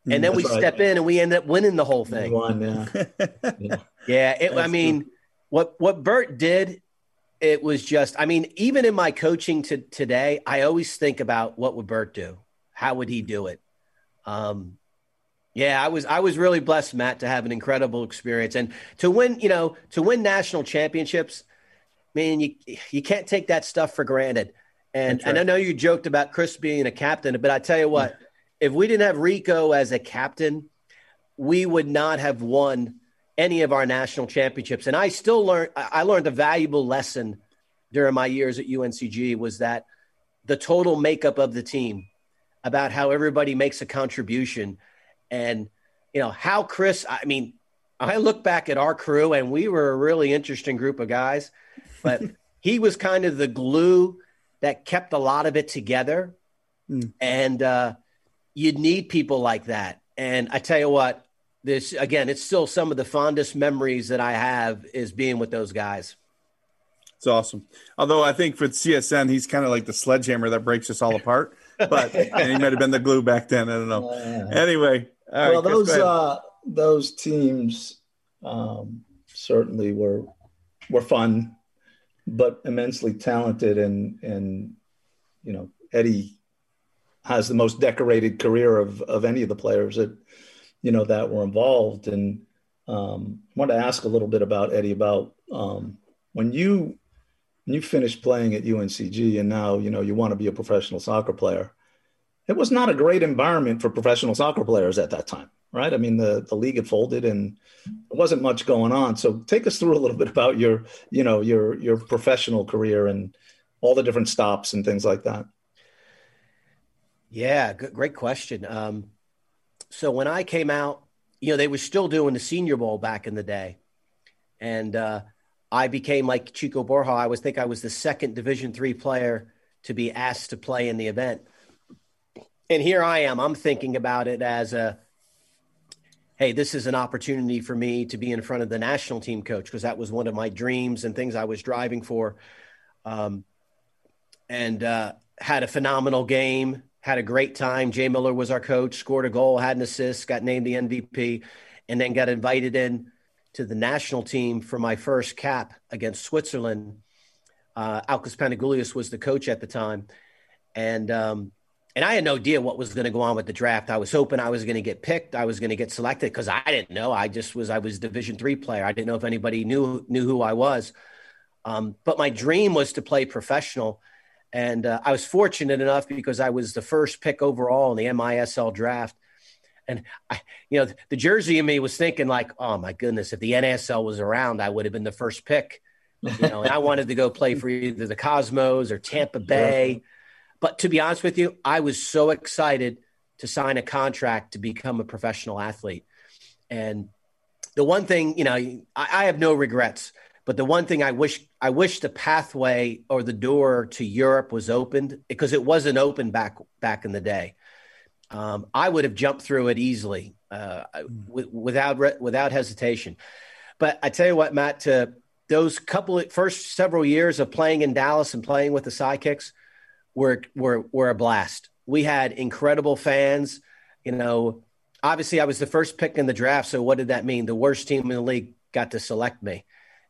and then That's we right. step in and we end up winning the whole thing. Won, yeah, yeah. yeah it, I mean, true. what what Bert did, it was just. I mean, even in my coaching to today, I always think about what would Bert do? How would he do it? Um, yeah, I was I was really blessed, Matt, to have an incredible experience and to win. You know, to win national championships. Man, you you can't take that stuff for granted. And right. and I know you joked about Chris being a captain, but I tell you what, if we didn't have Rico as a captain, we would not have won any of our national championships. And I still learned I learned a valuable lesson during my years at UNCG was that the total makeup of the team, about how everybody makes a contribution, and you know how Chris. I mean, I look back at our crew, and we were a really interesting group of guys, but he was kind of the glue that kept a lot of it together. Mm. And uh, you'd need people like that. And I tell you what, this again, it's still some of the fondest memories that I have is being with those guys. It's awesome. Although I think for CSN, he's kind of like the sledgehammer that breaks us all apart. But and he might have been the glue back then. I don't know. Uh, anyway, well, Chris, those uh, those teams um, certainly were were fun but immensely talented and and you know Eddie has the most decorated career of of any of the players that you know that were involved and um, I want to ask a little bit about Eddie about um, when you when you finished playing at UNCG and now you know you want to be a professional soccer player it was not a great environment for professional soccer players at that time right? I mean, the the league had folded and there wasn't much going on. So take us through a little bit about your, you know, your your professional career and all the different stops and things like that. Yeah, good, great question. Um, so when I came out, you know, they were still doing the Senior Bowl back in the day, and uh, I became like Chico Borja. I was think I was the second Division three player to be asked to play in the event. And here I am. I'm thinking about it as a hey, this is an opportunity for me to be in front of the national team coach because that was one of my dreams and things I was driving for. Um, and uh, had a phenomenal game, had a great time. Jay Miller was our coach, scored a goal, had an assist, got named the MVP, and then got invited in to the national team for my first cap against Switzerland. Uh, Alkis Panagoulias was the coach at the time. And um, and I had no idea what was going to go on with the draft. I was hoping I was going to get picked. I was going to get selected because I didn't know. I just was I was Division three player. I didn't know if anybody knew knew who I was. Um, but my dream was to play professional, and uh, I was fortunate enough because I was the first pick overall in the MISL draft. And I, you know, the jersey in me was thinking like, oh my goodness, if the NASL was around, I would have been the first pick. You know, and I wanted to go play for either the Cosmos or Tampa Bay. But to be honest with you, I was so excited to sign a contract to become a professional athlete. And the one thing, you know, I, I have no regrets, but the one thing I wish I wish the pathway or the door to Europe was opened because it wasn't open back back in the day. Um, I would have jumped through it easily uh, w- without without hesitation. But I tell you what, Matt, to those couple of first several years of playing in Dallas and playing with the Sidekicks were were were a blast. We had incredible fans. You know, obviously I was the first pick in the draft, so what did that mean? The worst team in the league got to select me.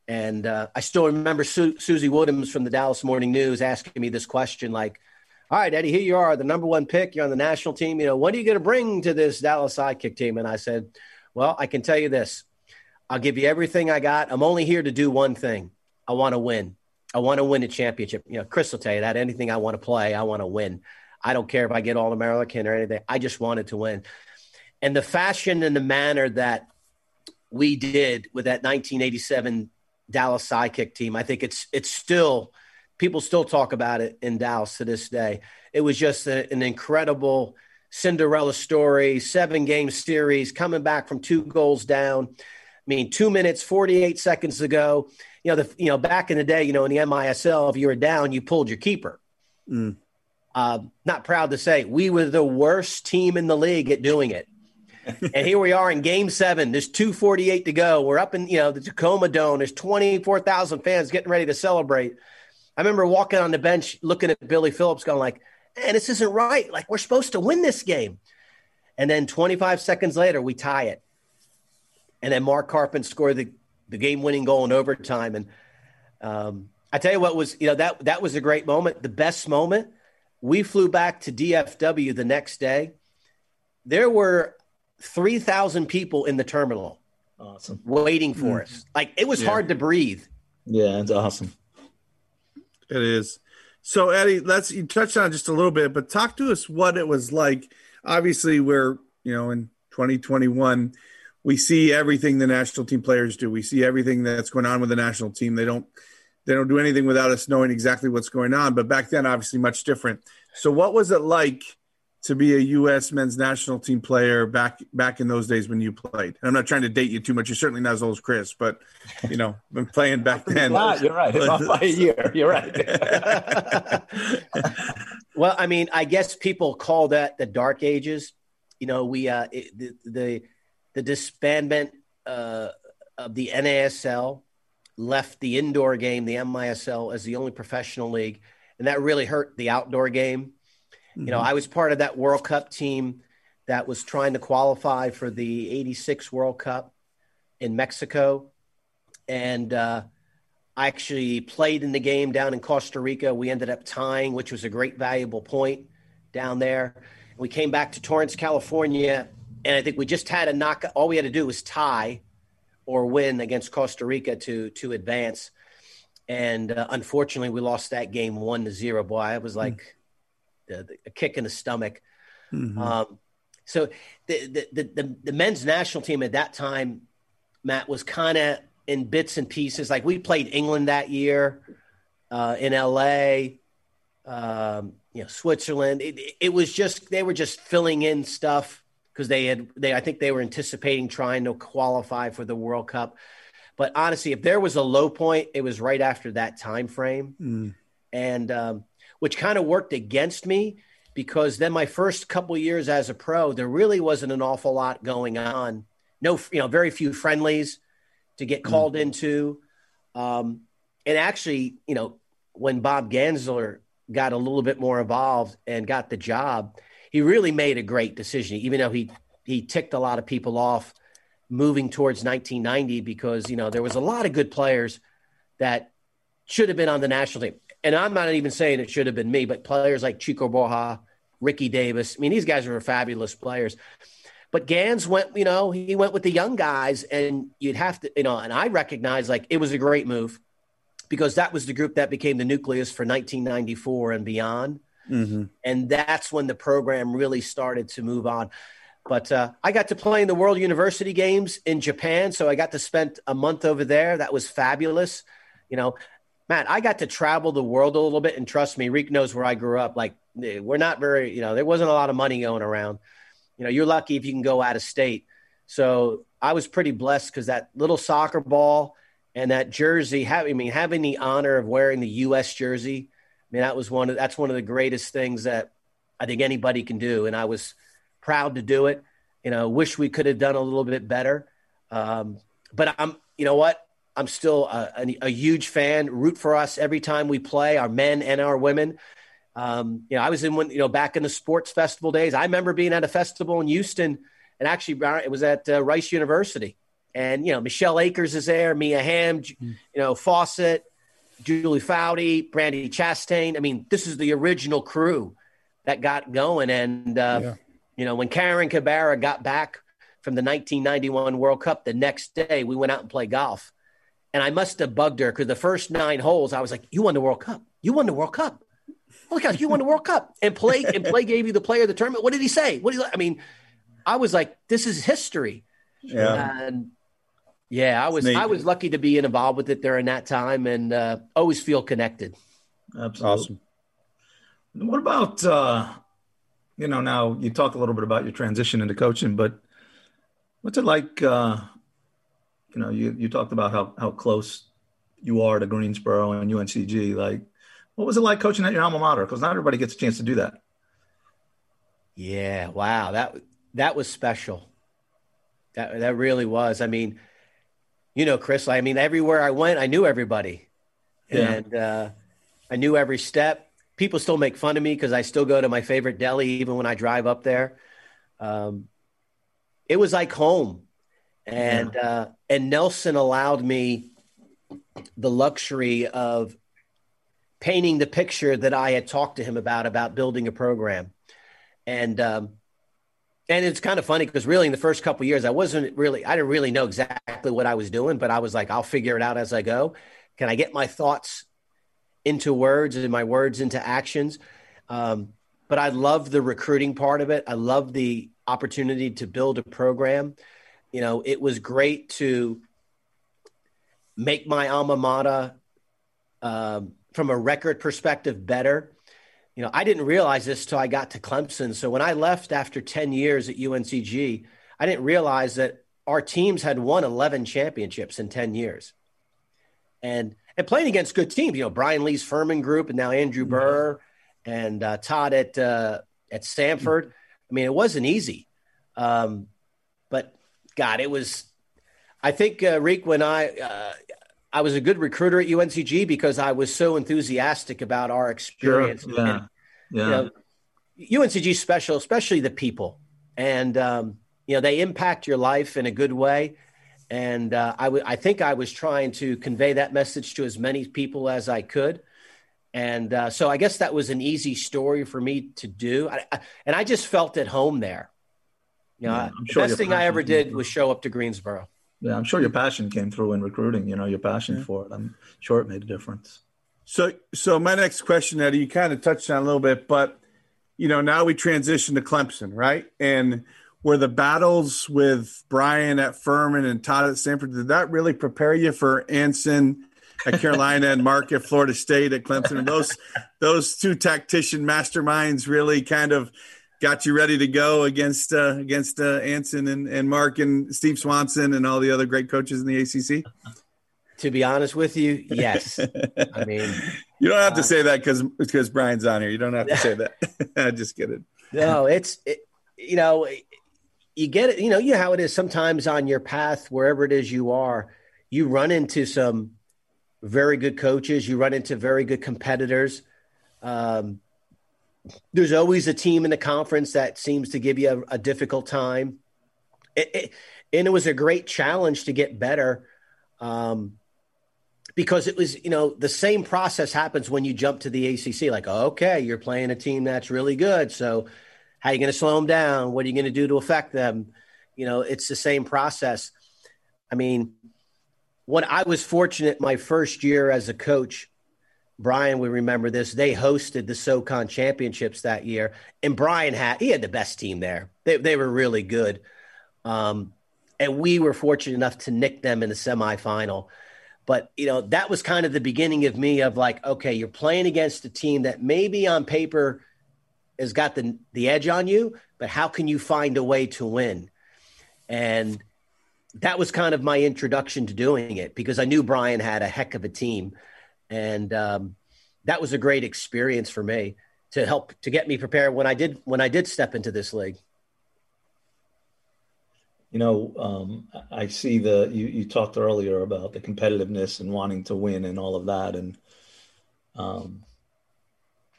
And uh, I still remember Su- Susie Williams from the Dallas Morning News asking me this question, like, "All right, Eddie, here you are, the number one pick. You're on the national team. You know, what are you going to bring to this Dallas Sidekick team?" And I said, "Well, I can tell you this: I'll give you everything I got. I'm only here to do one thing. I want to win. I want to win a championship. You know, Chris will tell you that. Anything I want to play, I want to win. I don't care if I get All American or anything. I just wanted to win. And the fashion and the manner that we did with that 1987 Dallas Sidekick team, I think it's it's still people still talk about it in Dallas to this day. It was just a, an incredible Cinderella story, seven game series, coming back from two goals down I mean, two minutes, 48 seconds to go. You know, the, you know, back in the day, you know, in the MISL, if you were down, you pulled your keeper. Mm. Uh, not proud to say we were the worst team in the league at doing it. And here we are in game seven. There's 248 to go. We're up in, you know, the Tacoma Dome. There's 24,000 fans getting ready to celebrate. I remember walking on the bench looking at Billy Phillips going like, man, this isn't right. Like we're supposed to win this game. And then 25 seconds later, we tie it and then Mark Karpun scored the, the game winning goal in overtime. And um, I tell you what was, you know, that that was a great moment. The best moment. We flew back to DFW the next day. There were three thousand people in the terminal, awesome, waiting for mm. us. Like it was yeah. hard to breathe. Yeah, it's awesome. It is. So Eddie, let's you touched on just a little bit, but talk to us what it was like. Obviously, we're you know in 2021 we see everything the national team players do. We see everything that's going on with the national team. They don't they don't do anything without us knowing exactly what's going on. But back then, obviously, much different. So, what was it like to be a U.S. men's national team player back back in those days when you played? And I'm not trying to date you too much. You're certainly not as old as Chris, but you know, been playing back then. you're right. It's off by a year. You're right. well, I mean, I guess people call that the dark ages. You know, we uh, it, the, the the disbandment uh, of the NASL left the indoor game, the MISL, as the only professional league, and that really hurt the outdoor game. Mm-hmm. You know. I was part of that World Cup team that was trying to qualify for the 86 World Cup in Mexico. And uh, I actually played in the game down in Costa Rica. We ended up tying, which was a great, valuable point down there. We came back to Torrance, California, and I think we just had a knock. All we had to do was tie or win against Costa Rica to to advance. And uh, unfortunately, we lost that game one to zero. Boy, it was like the, the, a kick in the stomach. Mm-hmm. Um, so the, the, the the men's national team at that time, Matt was kind of in bits and pieces. Like we played England that year uh, in L.A. Um, you know, Switzerland. It, it was just they were just filling in stuff because they had they I think they were anticipating trying to qualify for the World Cup. But honestly, if there was a low point, it was right after that time frame, mm. and um, which kind of worked against me because then my first couple years as a pro, there really wasn't an awful lot going on. No, you know, very few friendlies to get hmm. called mm. into, um, and actually, you know, when Bob Gansler got a little bit more involved and got the job he really made a great decision, even though he he ticked a lot of people off moving towards 1990 because you know there was a lot of good players that should have been on the national team. And I'm not even saying it should have been me, but players like Chico Borja, Ricky Davis. I mean, these guys are fabulous players. But Gans went, you know, he went with the young guys, and you'd have to, you know, and I recognize like it was a great move because that was the group that became the nucleus for 1994 and beyond. Mm-hmm. And that's when the program really started to move on. But uh, I got to play in the World University Games in Japan. So I got to spend a month over there. That was fabulous. You know, Matt, I got to travel the world a little bit. And trust me, Reek knows where I grew up. Like, eh, we're not very, you know, there wasn't a lot of money going around. You know, you're lucky if you can go out of state. So I was pretty blessed because that little soccer ball and that jersey. Having, I mean, having the honor of wearing the U.S. jersey. I mean, that was one of that's one of the greatest things that I think anybody can do, and I was proud to do it. You know, wish we could have done a little bit better. Um, but I'm, you know what? I'm still a, a, huge fan. Root for us every time we play, our men and our women. Um, you know, I was in when you know back in the sports festival days. I remember being at a festival in Houston, and actually it was at uh, Rice University, and you know Michelle Akers is there, Mia Hamm, mm. you know Fawcett, Julie Foudy, Brandi Chastain. I mean, this is the original crew that got going, and uh, yeah. you know when Carin Gabarra got back from the 1991 World Cup, the next day we went out and played golf, and I must have bugged her because the first nine holes I was like, "You won the World Cup. You won the World Cup." Oh my gosh, you won the World Cup and play and play gave you the player of the tournament. What did he say? What did he, I mean, I was like, this is history. Yeah. And yeah, I was I was lucky to be involved with it during that time and uh, always feel connected. Absolutely. Awesome. What about uh, you know, now you talk a little bit about your transition into coaching, but what's it like uh, you know, you, you talked about how, how close you are to Greensboro and UNCG. Like what was it like coaching at your alma mater? Because not everybody gets a chance to do that. Yeah, wow that that was special. That that really was. I mean, you know, Chris. I mean, everywhere I went, I knew everybody, yeah. and uh, I knew every step. People still make fun of me because I still go to my favorite deli even when I drive up there. Um, it was like home, and yeah. uh, and Nelson allowed me the luxury of painting the picture that I had talked to him about about building a program, and um, and it's kind of funny because really in the first couple years I wasn't really I didn't really know exactly what I was doing, but I was like I'll figure it out as I go. Can I get my thoughts into words and my words into actions? Um, but I love the recruiting part of it. I love the opportunity to build a program. You know, it was great to make my alma mater um, from a record perspective better. You know, I didn't realize this till I got to Clemson. So when I left after 10 years at UNCG, I didn't realize that our teams had won 11 championships in 10 years. And and playing against good teams, you know, Brian Lee's Furman group and now Andrew mm-hmm. Burr and uh, Todd at uh, at Samford. I mean, it wasn't easy. Um, God, it was I think uh, Reek, when I uh, I was a good recruiter at UNCG because I was so enthusiastic about our experience. Sure. Yeah. And, yeah. You know, UNCG special, especially the people, and um, you know they impact your life in a good way. And uh, I, w- I think I was trying to convey that message to as many people as I could. And uh, so I guess that was an easy story for me to do. I, I, and I just felt at home there. You know, yeah, the sure best thing I ever did was show up to Greensboro yeah, I'm sure your passion came through in recruiting. You know, your passion yeah. for it. I'm sure it made a difference. So, so my next question, Eddie, you kind of touched on a little bit, but you know, now we transition to Clemson, right? And were the battles with Brian at Furman and Todd at Samford, did that really prepare you for Anson at Carolina and Mark at Florida State at Clemson? And those those two tactician masterminds really kind of got you ready to go against uh, against uh, Anson and, and Mark and Steve Swanson and all the other great coaches in the ACC? To be honest with you, yes. I mean, you don't have uh, to say that because because Brian's on here. You don't have to say that. I just kidding. No, it's it, you know you get it. You know you know how it is. Sometimes on your path, wherever it is you are, you run into some very good coaches. You run into very good competitors. Um, there's always a team in the conference that seems to give you a, a difficult time. It, it, and it was a great challenge to get better um, because it was, you know, the same process happens when you jump to the ACC. Like, okay, you're playing a team that's really good. So, how are you going to slow them down? What are you going to do to affect them? You know, it's the same process. I mean, when I was fortunate my first year as a coach, Brian we remember this. They hosted the SoCon championships that year, and Brian had he had the best team there. They they were really good, um, and we were fortunate enough to nick them in the semifinal. But you know that was kind of the beginning of me of like, okay, you're playing against a team that maybe on paper has got the the edge on you, but how can you find a way to win? And that was kind of my introduction to doing it because I knew Brian had a heck of a team, and um, that was a great experience for me to help to get me prepared when I did when I did step into this league. You know, um, I see the you, you talked earlier about the competitiveness and wanting to win and all of that, and um,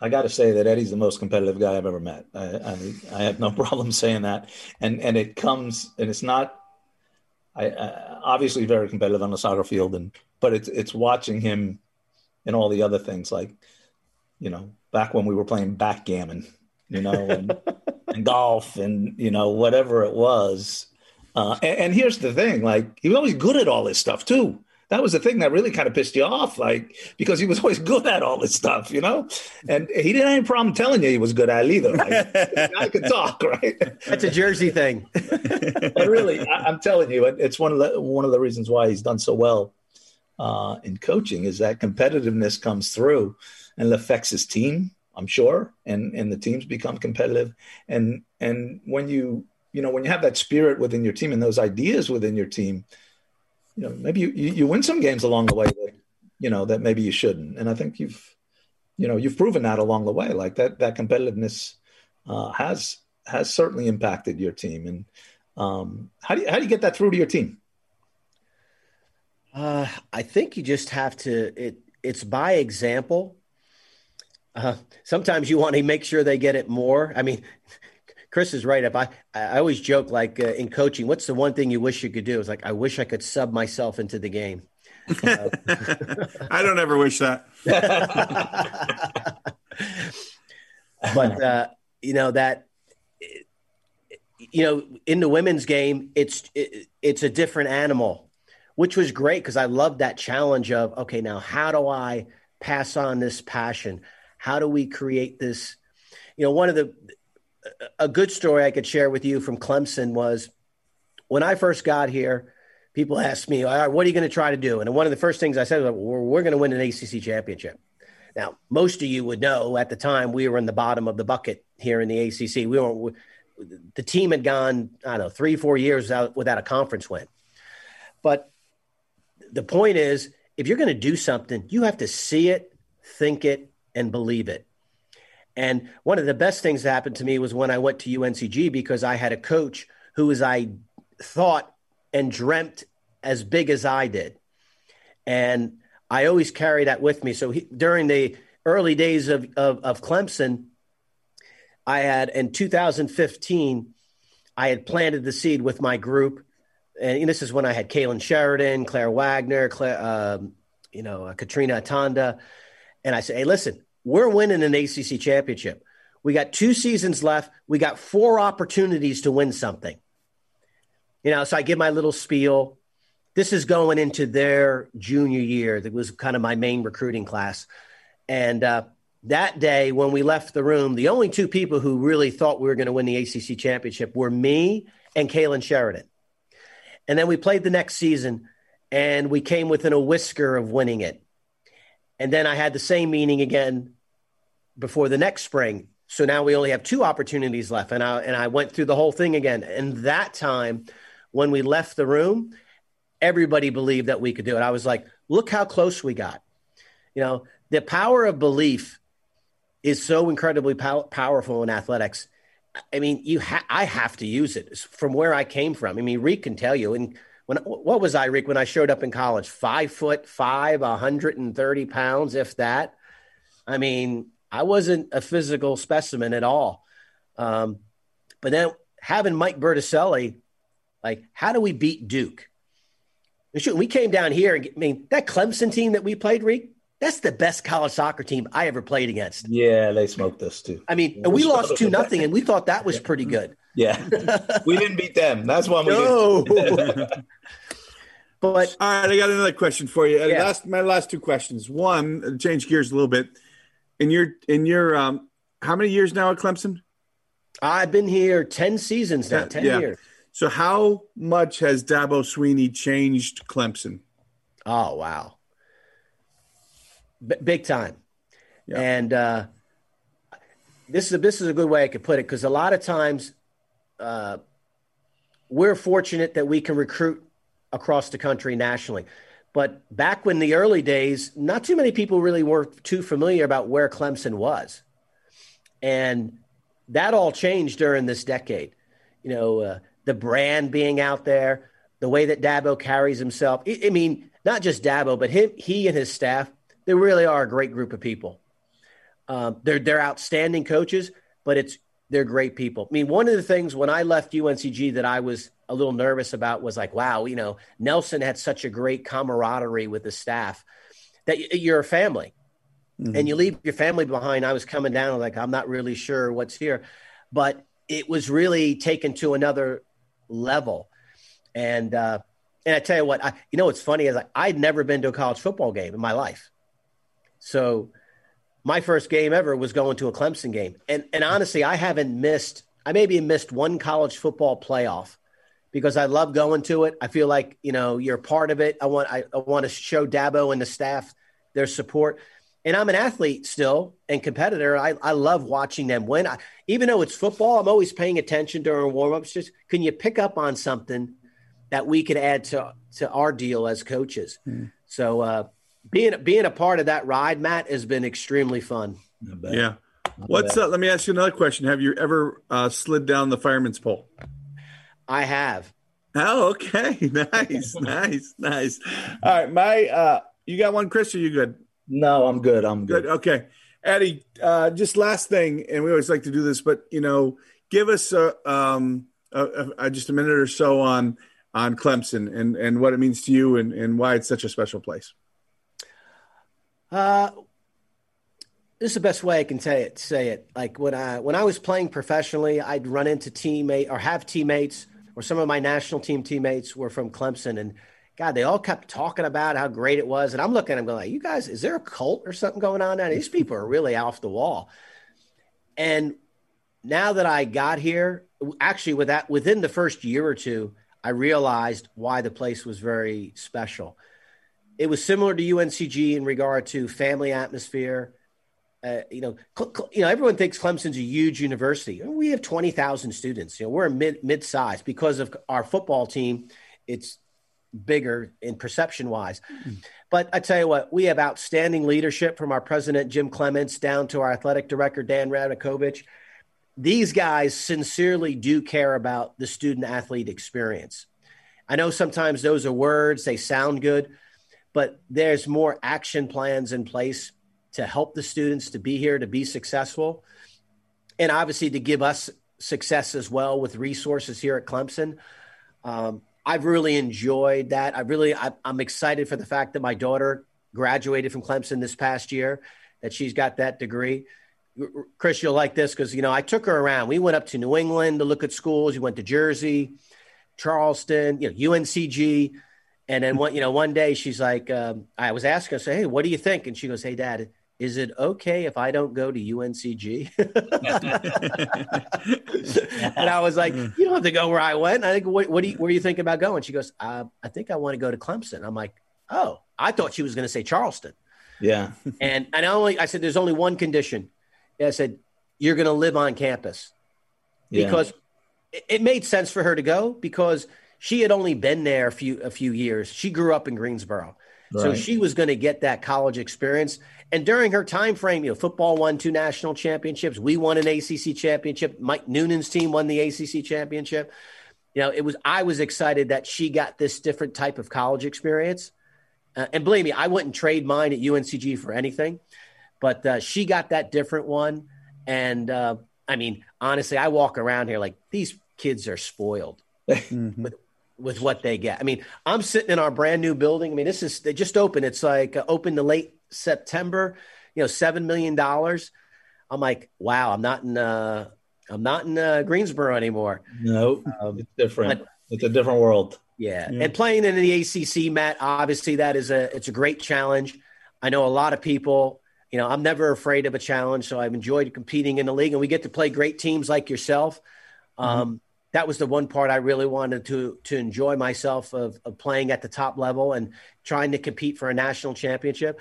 I got to say that Eddie's the most competitive guy I've ever met. I, I, I have no problem saying that, and and it comes and it's not. I, I obviously very competitive on the soccer field, and but it's it's watching him and all the other things like, you know, back when we were playing backgammon, you know, and, and golf and you know whatever it was uh, and, and, here's the thing: like he was always good at all this stuff too. That was the thing that really kind of pissed you off, like because he was always good at all this stuff, you know. And he didn't have any problem telling you he was good at it either. Like, I could talk, right? That's a Jersey thing. but really, I, am telling you, it's one of the one of the reasons why he's done so well uh, in coaching is that competitiveness comes through and it affects his team. I'm sure, and and the teams become competitive. And and when you you know, when you have that spirit within your team and those ideas within your team, you know, maybe you, you win some games along the way that, you know, that maybe you shouldn't. And I think you've, you know, you've proven that along the way, like that, that competitiveness uh, has, has certainly impacted your team. And um, how do you, how do you get that through to your team? Uh, I think you just have to, it, it's by example. Uh, sometimes you want to make sure they get it more. I mean, Chris is right. If I, I always joke like uh, in coaching, what's the one thing you wish you could do? It's like I wish I could sub myself into the game. Uh, I don't ever wish that. but uh, you know that you know in the women's game, it's it, it's a different animal, which was great because I loved that challenge of okay, now how do I pass on this passion? How do we create this? You know, one of the a good story I could share with you from Clemson was when I first got here, people asked me, All right, what are you going to try to do? And one of the first things I said was, we're, we're going to win an ACC championship. Now, most of you would know at the time we were in the bottom of the bucket here in the ACC. We weren't. the team had gone, I don't know, three, four years out without a conference win. But the point is, if you're going to do something, you have to see it, think it, and believe it. And one of the best things that happened to me was when I went to UNCG because I had a coach who was I thought and dreamt as big as I did. And I always carry that with me. So he, during the early days of, of, of Clemson, I had in 2015, I had planted the seed with my group. And this is when I had Kailen Sheridan, Claire Wagner, Claire, um, you know, Katrina Atanda. And I said, hey, listen, we're winning an ACC championship. We got two seasons left. We got four opportunities to win something. You know, so I give my little spiel. This is going into their junior year. That was kind of my main recruiting class. And uh, that day, when we left the room, the only two people who really thought we were going to win the ACC championship were me and Kailen Sheridan. And then we played the next season, and we came within a whisker of winning it. And then I had the same meeting again before the next spring. So now we only have two opportunities left. And I, and I went through the whole thing again. And that time, when we left the room, everybody believed that we could do it. I was like, look how close we got. You know, the power of belief is so incredibly pow- powerful in athletics. I mean, you ha- I have to use it from where I came from. I mean, Reek can tell you. And when what was I, Rick, when I showed up in college? Five foot five, 130 pounds, if that. I mean, I wasn't a physical specimen at all. Um, but then having Mike Berticelli, like, how do we beat Duke? We came down here and I mean that Clemson team that we played, Reek, that's the best college soccer team I ever played against. Yeah, they smoked us too. I mean, we, we lost two nothing, and we thought that was pretty good. Yeah, we didn't beat them. That's why we. No. but all right, I got another question for you. Yeah. Last, my last two questions. One, change gears a little bit. In your in your um, how many years now at Clemson? I've been here ten seasons now. Ten yeah. years. So, how much has Dabo Swinney changed Clemson? Oh wow, B- big time. Yeah. And uh, this is a, this is a good way I could put it because a lot of times uh, we're fortunate that we can recruit across the country nationally. But back when the early days, not too many people really were too familiar about where Clemson was. And that all changed during this decade. You know, uh, the brand being out there, the way that Dabo carries himself. I, I mean, not just Dabo, but him, he and his staff, they really are a great group of people. Um, they're they're outstanding coaches, but it's they're great people. I mean, one of the things when I left UNCG that I was a little nervous about was like, wow, you know, Nelson had such a great camaraderie with the staff that you're a family. Mm-hmm. And you leave your family behind. I was coming down like I'm not really sure what's here, but it was really taken to another level. And uh, and I tell you what, I, you know what's funny is like, I'd never been to a college football game in my life, so my first game ever was going to a Clemson game. And and honestly, I haven't missed I maybe missed one college football playoff because I love going to it. I feel like, you know, you're part of it. I want I, I want to show Dabo and the staff their support. And I'm an athlete still and competitor. I, I love watching them win. I, even though it's football, I'm always paying attention during warmups. Just can you pick up on something that we could add to to our deal as coaches? Mm. So uh, being being a part of that ride, Matt, has been extremely fun. Yeah. What's up? Let me ask you another question. Have you ever uh, slid down the fireman's pole? I have. Oh, okay. Nice, nice, nice. All right, my uh, you got one, Chris? Or you good? No, I'm good. I'm good. good. Okay, Eddie. Uh, just last thing, and we always like to do this, but you know, give us a, um, a, a, just a minute or so on on Clemson and and what it means to you and and why it's such a special place. Uh, this is the best way I can say it. Say it like when I when I was playing professionally, I'd run into teammate or have teammates, or some of my national team teammates were from Clemson, and God, they all kept talking about how great it was, and I'm looking, I'm going, like, you guys, is there a cult or something going on? Now these people are really off the wall. And now that I got here, actually, with that within the first year or two, I realized why the place was very special it was similar to UNCG in regard to family atmosphere. Uh, you know, cl- cl- you know, everyone thinks Clemson's a huge university. We have twenty thousand students. You know, we're a mid mid size because of our football team. It's bigger in perception wise. Mm-hmm. But I tell you what, we have outstanding leadership from our president Jim Clements down to our athletic director Dan Radakovich. These guys sincerely do care about the student athlete experience. I know sometimes those are words, they sound good, but there's more action plans in place to help the students to be here to be successful and obviously to give us success as well with resources here at clemson. Um, i've really enjoyed that. I really I, i'm excited for the fact that my daughter graduated from clemson this past year that she's got that degree. Chris you'll like this because you know i took her around. We went up to new england to look at schools. We went to jersey charleston you know uncg and then one, you know, one day she's like, um, I was asking her, say, hey, what do you think? And she goes, hey, Dad, is it okay if I don't go to UNCG? and I was like, you don't have to go where I went. I think, what, what do you, where do you think about going? She goes, uh, I think I want to go to Clemson. I'm like, oh, I thought she was going to say Charleston. Yeah. and and I only, I said, there's only one condition. I said, you're going to live on campus because yeah. it, it made sense for her to go because – she had only been there a few a few years. She grew up in Greensboro. Right. So she was going to get that college experience. And during her time frame, you know, football won two national championships. We won an ACC championship. Mike Noonan's team won the ACC championship. You know, it was I was excited that she got this different type of college experience. Uh, and believe me, I wouldn't trade mine at UNCG for anything. But uh, she got that different one. And uh, I mean, honestly, I walk around here like these kids are spoiled. mm-hmm with what they get. I mean, I'm sitting in our brand new building. I mean, this is they just opened. It's like uh, opened to late September. You know, seven million dollars. I'm like, wow. I'm not in. Uh, I'm not in uh, Greensboro anymore. No, um, it's different. But, it's a different world. Yeah. yeah, and playing in the ACC, Matt. Obviously, that is a it's a great challenge. I know a lot of people. You know, I'm never afraid of a challenge, so I've enjoyed competing in the league, and we get to play great teams like yourself. Mm-hmm. That was the one part I really wanted to to enjoy myself of, of playing at the top level and trying to compete for a national championship.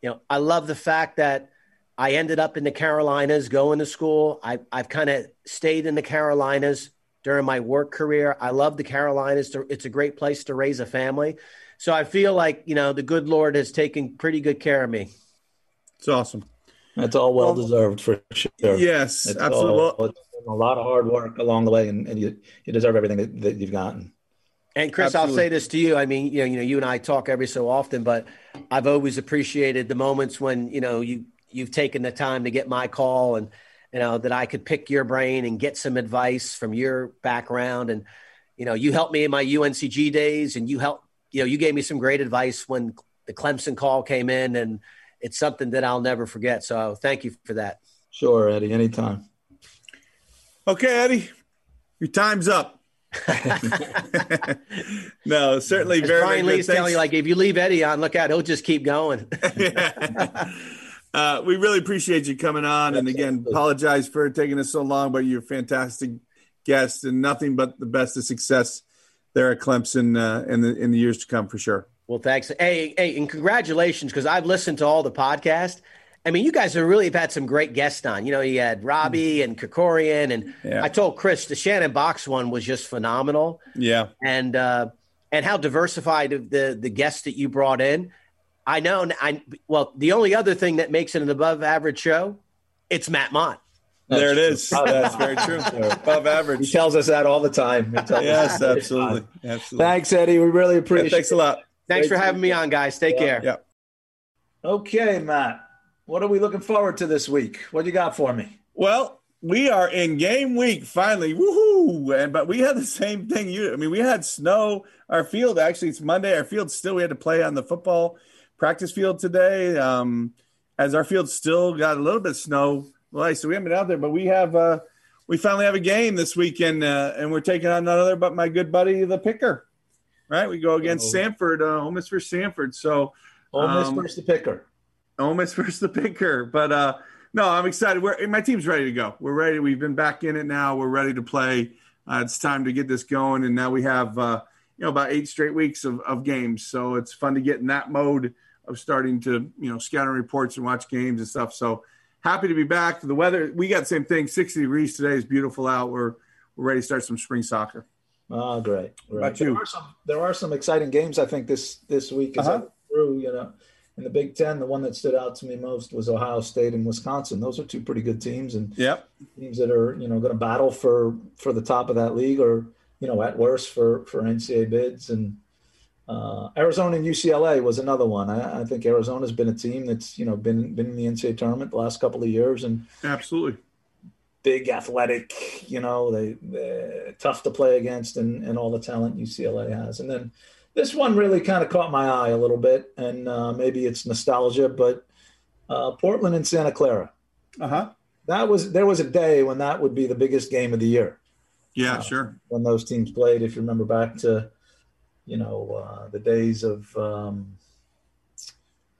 You know, I love the fact that I ended up in the Carolinas, going to school. I, I've kind of stayed in the Carolinas during my work career. I love the Carolinas. It's a great place to raise a family. So I feel like, you know, the good Lord has taken pretty good care of me. It's awesome. That's all well deserved for sure. Yes, it's absolutely. All, a lot of hard work along the way, and, and you, you deserve everything that, that you've gotten. And Chris, Absolutely. I'll say this to you. I mean, you know, you know, you and I talk every so often, but I've always appreciated the moments when you know you you've taken the time to get my call and you know that I could pick your brain and get some advice from your background and you know you helped me in my UNCG days and you helped you know you gave me some great advice when the Clemson call came in and it's something that I'll never forget. So thank you for that. Sure, Eddie. Anytime. Okay, Eddie, your time's up. no, certainly As very. Brian Lee's telling you, like, if you leave Eddie on, look out, he'll just keep going. uh, we really appreciate you coming on, and again, apologize for taking us so long, but you're a fantastic guest, and nothing but the best of success there at Clemson uh, in the in the years to come for sure. Well, thanks. Hey, hey, and congratulations because I've listened to all the podcasts. I mean, you guys have really have had some great guests on. You know, you had Robbie mm. and Kikorian, and yeah. I told Chris the Shannon Boxx one was just phenomenal. Yeah, and uh, and how diversified the the guests that you brought in. I know. I well, the only other thing that makes it an above average show, it's Matt Mott. There it is. That's very true. Above average. He tells us that all the time. Yes, absolutely. absolutely. Thanks, Eddie. We really appreciate. Yeah, thanks a lot. Thanks Great for having me on, guys. Take yeah. care. Yeah. Okay, Matt. What are we looking forward to this week? What do you got for me? Well, we are in game week finally. Woohoo! And but we had the same thing. You, I mean, we had snow. Our field actually, it's Monday. Our field still we had to play on the football practice field today. Um, as our field still got a little bit of snow. Well, so we haven't been out there, but we have. Uh, we finally have a game this weekend, uh, and we're taking on none other but my good buddy, the Picker right? We go against oh. Samford, uh, Ole Miss versus Samford. So Ole Miss um, versus the picker. Ole Miss versus the picker. But uh, no, I'm excited. We're my team's ready to go. We're ready. We've been back in it now. We're ready to play. Uh, it's time to get this going, and now we have uh, you know about eight straight weeks of, of games. So it's fun to get in that mode of starting to you know scatter reports and watch games and stuff. So happy to be back. The weather we got the same thing. 60 degrees today is beautiful out. We're we're ready to start some spring soccer. Oh, great! great. There are some there are some exciting games I think this this week is uh-huh. through. You know, in the Big Ten, the one that stood out to me most was Ohio State and Wisconsin. Those are two pretty good teams, and yep. teams that are you know going to battle for for the top of that league, or you know at worst for for NCAA bids. And uh, Arizona and UCLA was another one. I, I think Arizona's been a team that's you know been been in the NCAA tournament the last couple of years, and absolutely big, athletic. You know, they tough to play against, and and all the talent UCLA has. And then this one really kind of caught my eye a little bit, and uh, maybe it's nostalgia, but uh, Portland and Santa Clara. Uh huh. That was there was a day when that would be the biggest game of the year. Yeah, uh, sure. When those teams played, if you remember back to, you know, uh, the days of um,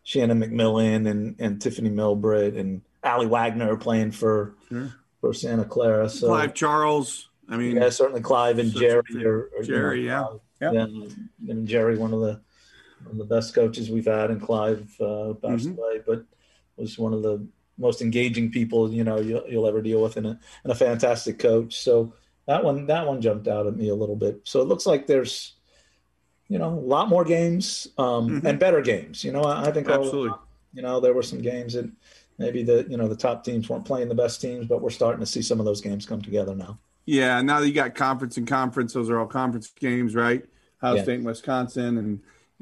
Shannon McMillan and and Tiffeny Milbrett and Aly Wagner playing for sure for Santa Clara. So Clive Charles. I mean, yeah, certainly Clive and Jerry. Or, or, Jerry, you know, yeah, yeah. And Jerry, one of the one of the best coaches we've had, and Clive uh, passed mm-hmm. away, but was one of the most engaging people you know you'll, you'll ever deal with, and a and a fantastic coach. So that one that one jumped out at me a little bit. So it looks like there's you know a lot more games um, mm-hmm. and better games. You know, I, I think absolutely. All, you know, there were some games that maybe the you know the top teams weren't playing the best teams, but we're starting to see some of those games come together now. Yeah, now that you got conference and conference, those are all conference games, right? Ohio yeah. State and Wisconsin and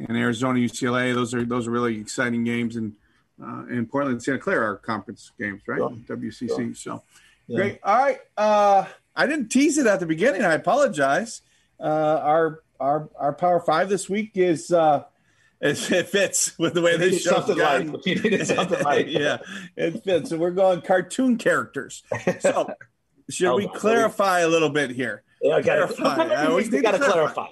and Arizona, UCLA. Those are those are really exciting games, and uh, and Portland and Santa Clara are conference games, right? Sure. WCC. Sure. So yeah. great. All right, uh, I didn't tease it at the beginning. I apologize. Uh, our our our Power Five this week is uh, it, it fits with the way this show's something. Like, something like yeah, it fits. So we're going cartoon characters. So should we clarify a little bit here? Yeah, I gotta, clarify. I always need to clarify. clarify.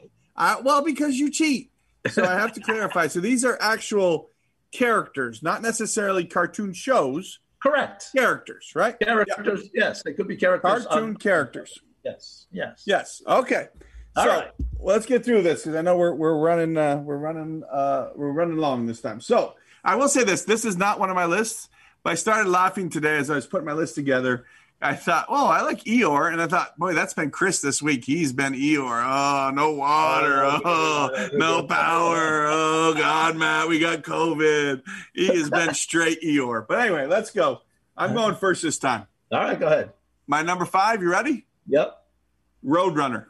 Well, because you cheat, so I have to clarify. So these are actual characters, not necessarily cartoon shows. Correct. Characters, right? Characters. Yeah. Yes, they could be characters. Cartoon characters. Yes. Yes. Yes. Okay. All so, right. Let's get through this because I know we're we're running uh, we're running uh, we're running long this time. So I will say this: this is not one of my lists, but I started laughing today as I was putting my list together I thought, oh, I like Eeyore, and I thought, boy, that's been Chris this week. He's been Eeyore. Oh, no water. Oh, oh no power. Oh God, Matt, we got COVID. He has been straight Eeyore. But anyway, let's go. I'm going first this time. All right, go ahead. My number five. You ready? Yep. Roadrunner.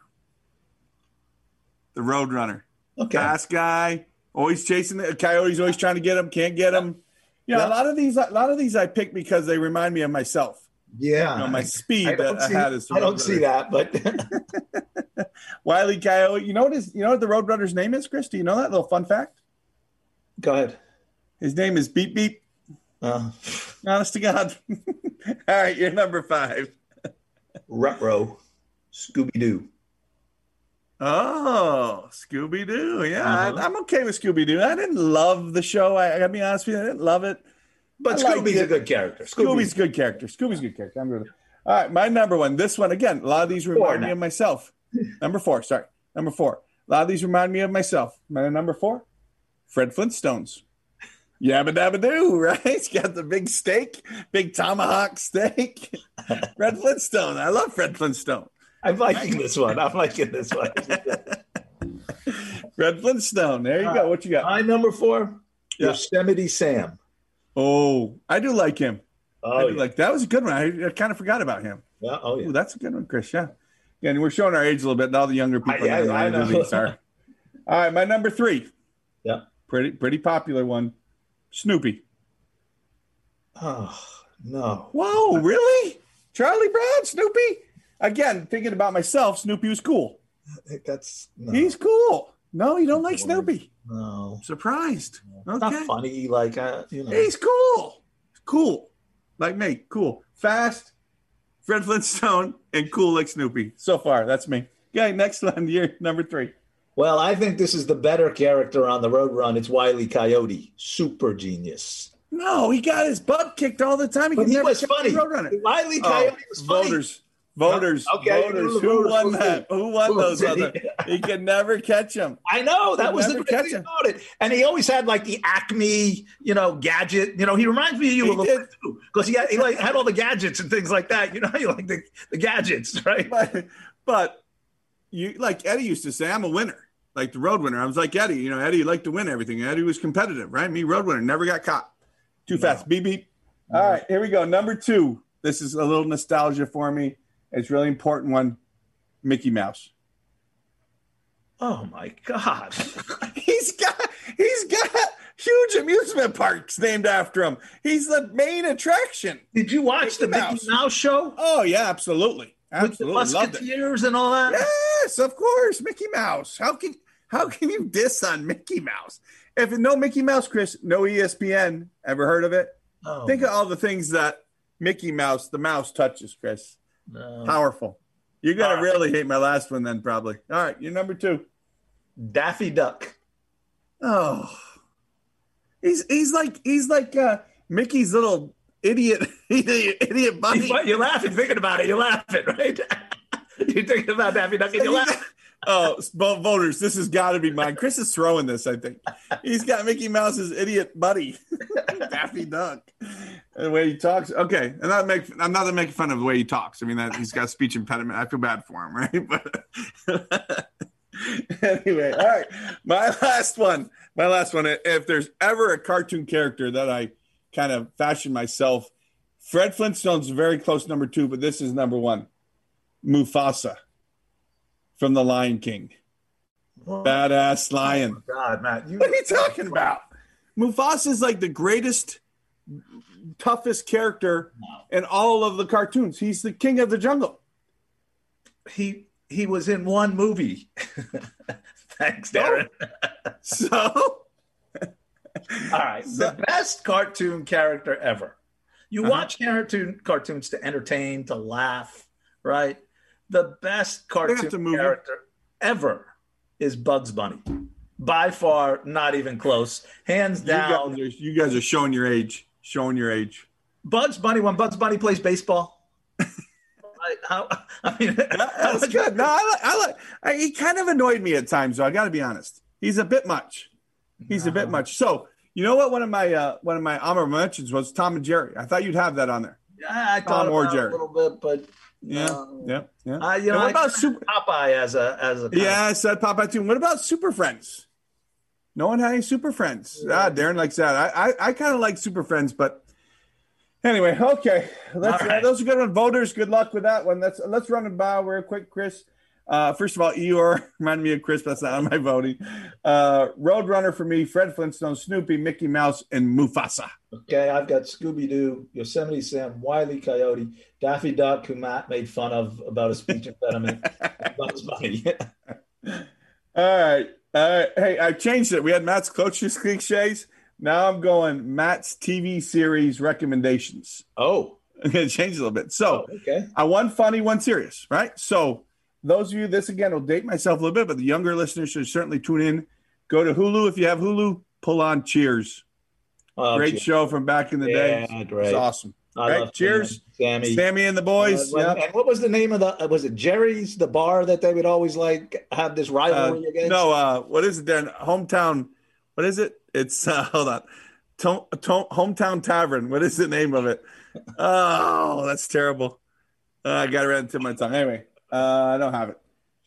The Roadrunner. Okay. Fast guy, always chasing the coyotes, always trying to get him, can't get him. Yeah, Yeah. a lot of these, a lot of these I pick because they remind me of myself. Yeah. You know, my speed I don't, that see, I I don't see that, but Wiley Coyote. You know what his, you know what the Roadrunner's name is, Chris? Do you know that little fun fact? go ahead. His name is Beep Beep. Uh, Honest to God. All right, you're number five. Retro, Scooby Doo. Oh, Scooby Doo. Yeah, Uh-huh. I, I'm okay with Scooby Doo. I didn't love the show. I, I gotta be honest with you, I didn't love it. But I Scooby's it. a good character. Scooby's a good character. Scooby's a good character. I'm good. All right, my number one. This one again. A lot of these remind me of myself. number four. Sorry, number four. A lot of these remind me of myself. My number four, Fred Flintstones. Yabba dabba doo, right? He's got the big steak, big tomahawk steak. Fred Flintstone. I love Fred Flintstone. I'm liking this one. I'm liking this one. Fred Flintstone. There you go. What you got? My number four, Yeah. Yosemite Sam. Oh, I do like him. I Oh, do yeah. like that was a good one. I, I kind of forgot about him. yeah. Oh, yeah. Ooh, that's a good one, Chris. Yeah. Yeah, and we're showing our age a little bit. and All the younger people I- know I- I know. are. All right, my number three. Yeah. Pretty pretty popular one. Snoopy. Oh, no. Whoa, really? Charlie Brown, Snoopy? Again, thinking about myself, Snoopy was cool. I think that's no. He's cool. No, you don't like Snoopy. No. Surprised. It's Okay. not funny. Like, uh, you know. He's cool. Cool. Like me. Cool. Fast. Fred Flintstone and cool like Snoopy. So far, that's me. Okay, next one. You're number three. Well, I think this is the better character on the road run. It's Wiley Coyote, super genius. No, he got his butt kicked all the time. He But he never was funny. Roadrunner. Wiley Oh, Coyote was funny. voters, voters, Okay, voters. Who voters won that? Who won those? Other? He could never catch him. I know that was the great catch thing about it, and he always had like the Acme, you know, gadget. You know, he reminds me of you He a little bit too, because he had, he like had all the gadgets and things like that. You know, you like the, the gadgets, right? But, but you like Eddie used to say, I'm a winner, like the road winner. I was like Eddie. You know, Eddie liked to win everything. Eddie was competitive, right? Me, road winner, never got caught. Too fast. Beep beep. All right, here we go. Number two. This is a little nostalgia for me. It's really important one. Mickey Mouse. Oh my god! He's got he's got huge amusement parks named after him. He's the main attraction. Did you watch Mickey the Mickey Mouse. Mouse show Oh yeah, absolutely, with the absolutely loved it. Mouseketeers and all that? Yes, of course, Mickey Mouse. How can how can you diss on Mickey Mouse? If no Mickey Mouse, Chris, no ESPN. Ever heard of it? Oh, Think of all the things that Mickey Mouse, the mouse, touches, Chris. No. Powerful. You're gonna right. really hate my last one then, probably. All right, you're number two. Daffy Duck. Oh, he's he's like he's like uh, Mickey's little idiot idiot, idiot bunny. You're laughing thinking about it. You're laughing, right? you're thinking about Daffy Duck and you're laughing. Oh, voters, this has got to be mine. Chris is throwing this. I think he's got Mickey Mouse's idiot buddy, Daffy Duck. And the way he talks. Okay, and not make I'm not making fun of the way he talks. I mean that he's got speech impediment. I feel bad for him, right? But anyway, all right. My last one. My last one. If there's ever a cartoon character that I kind of fashioned myself, Fred Flintstone's very close number two, but this is number one. Mufasa from The Lion King. Badass lion. God, Matt, you What are you talking about? Mufasa is like the greatest, toughest character in all of the cartoons. He's the king of the jungle. He he was in one movie. Thanks, Darren. So All right, the best cartoon character ever. You Uh-huh. watch cartoon cartoons to entertain, to laugh, right? The best cartoon to character ever is Bugs Bunny. By far, not even close. Hands you down, guys, are, you guys are showing your age. Showing your age. Bugs Bunny. When Bugs Bunny plays baseball, I, how, I mean, That's good. No, I like. I like. I, he kind of annoyed me at times, though. I got to be honest. He's a bit much. He's a bit much. So you know what? One of my uh, one of my honorable mentions was Tom and Jerry. I thought you'd have that on there. I thought Tom or Jerry? a little bit, but Yeah, no. yeah, yeah. I, you know, what I about Super? Popeye as a as a Yeah, I said Popeye too. What about Super Friends? No one had any Super Friends. Ah, Darren likes that. I I, I kind of like Super Friends, but anyway, okay. Let's, right. uh, those are good one. Voters, good luck with that one. Let's let's run it by real quick, Chris. Uh, first of all, Eeyore reminded me of Chris. But that's not on my voting. Uh, Roadrunner for me. Fred Flintstone, Snoopy, Mickey Mouse, and Mufasa. Okay, I've got Scooby Doo, Yosemite Sam, Wiley Coyote, Daffy Duck, who Matt made fun of about a speech impediment. Bugs Bunny. All right. All right. Hey, I changed it. We had Matt's coaches cliches. Now I'm going Matt's TV series recommendations. oh, I'm going to change it a little bit. So okay. I one funny, one serious, right? So those of you, this again will date myself a little bit, but the younger listeners should certainly tune in. Go to Hulu if you have Hulu. Pull on Cheers. Oh, Great cheers. show from back in the day. Yeah, It's great. awesome. I Right, cheers. Sammy. Sammy and the boys. Uh. And what was the name of the? uh, Was it Jerry's, the bar that they would always like have this Uh, rivalry against? no, uh, what is it then? Hometown. What is it? It's uh, hold on. To- to- hometown Tavern. What is the name of it? Oh, that's terrible. Uh, I got it right into my tongue. Anyway, uh, I don't have it.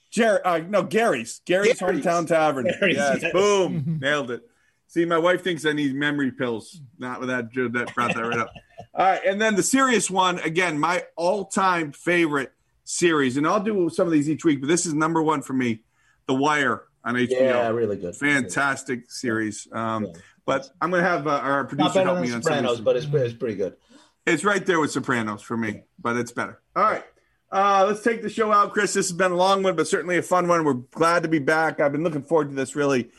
Jerry, uh, no, Gary's. Gary's, Gary's. Hometown Tavern. Gary's, yes, yes. boom, nailed it. See, my wife thinks I need memory pills. Not with that. That brought that right up. All right, and then the serious one again. My all-time favorite series, and I'll do some of these each week, but this is number one for me. The Wire on HBO. Yeah, really good. Fantastic series. Um, Yeah. But I'm going to have uh, our producer help me on Sopranos, but it's, it's pretty good. It's right there with Sopranos for me, but it's better. All right. Uh, let's take the show out, Chris. This has been a long one, but certainly a fun one. We're glad to be back. I've been looking forward to this really,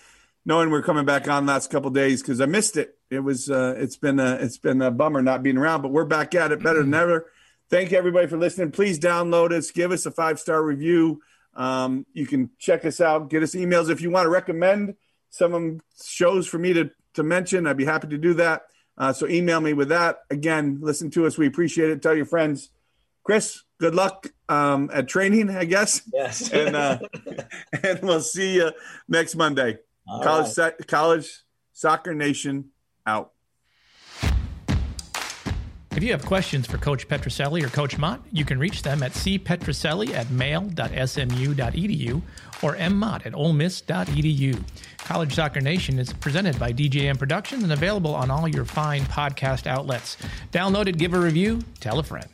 knowing we're coming back on last couple days because I missed it. It was uh, it's been a, it's been a bummer not being around, but we're back at it better than ever. Thank you everybody for listening. Please download us, give us a five star review. Um, you can check us out, get us emails if you want to recommend some shows for me to to mention. I'd be happy to do that. Uh, so email me with that. Again, listen to us. We appreciate it. Tell your friends. Chris, good luck um, at training, I guess. Yes. And uh, and we'll see you next Monday. All college right. so- college soccer nation out. If you have questions for Coach Petrucelli or Coach Mott, you can reach them at cpetrucelli at mail.smu.edu or mmott at olemiss.edu. College Soccer Nation is presented by DJM Productions and available on all your fine podcast outlets. Download it, give a review, tell a friend.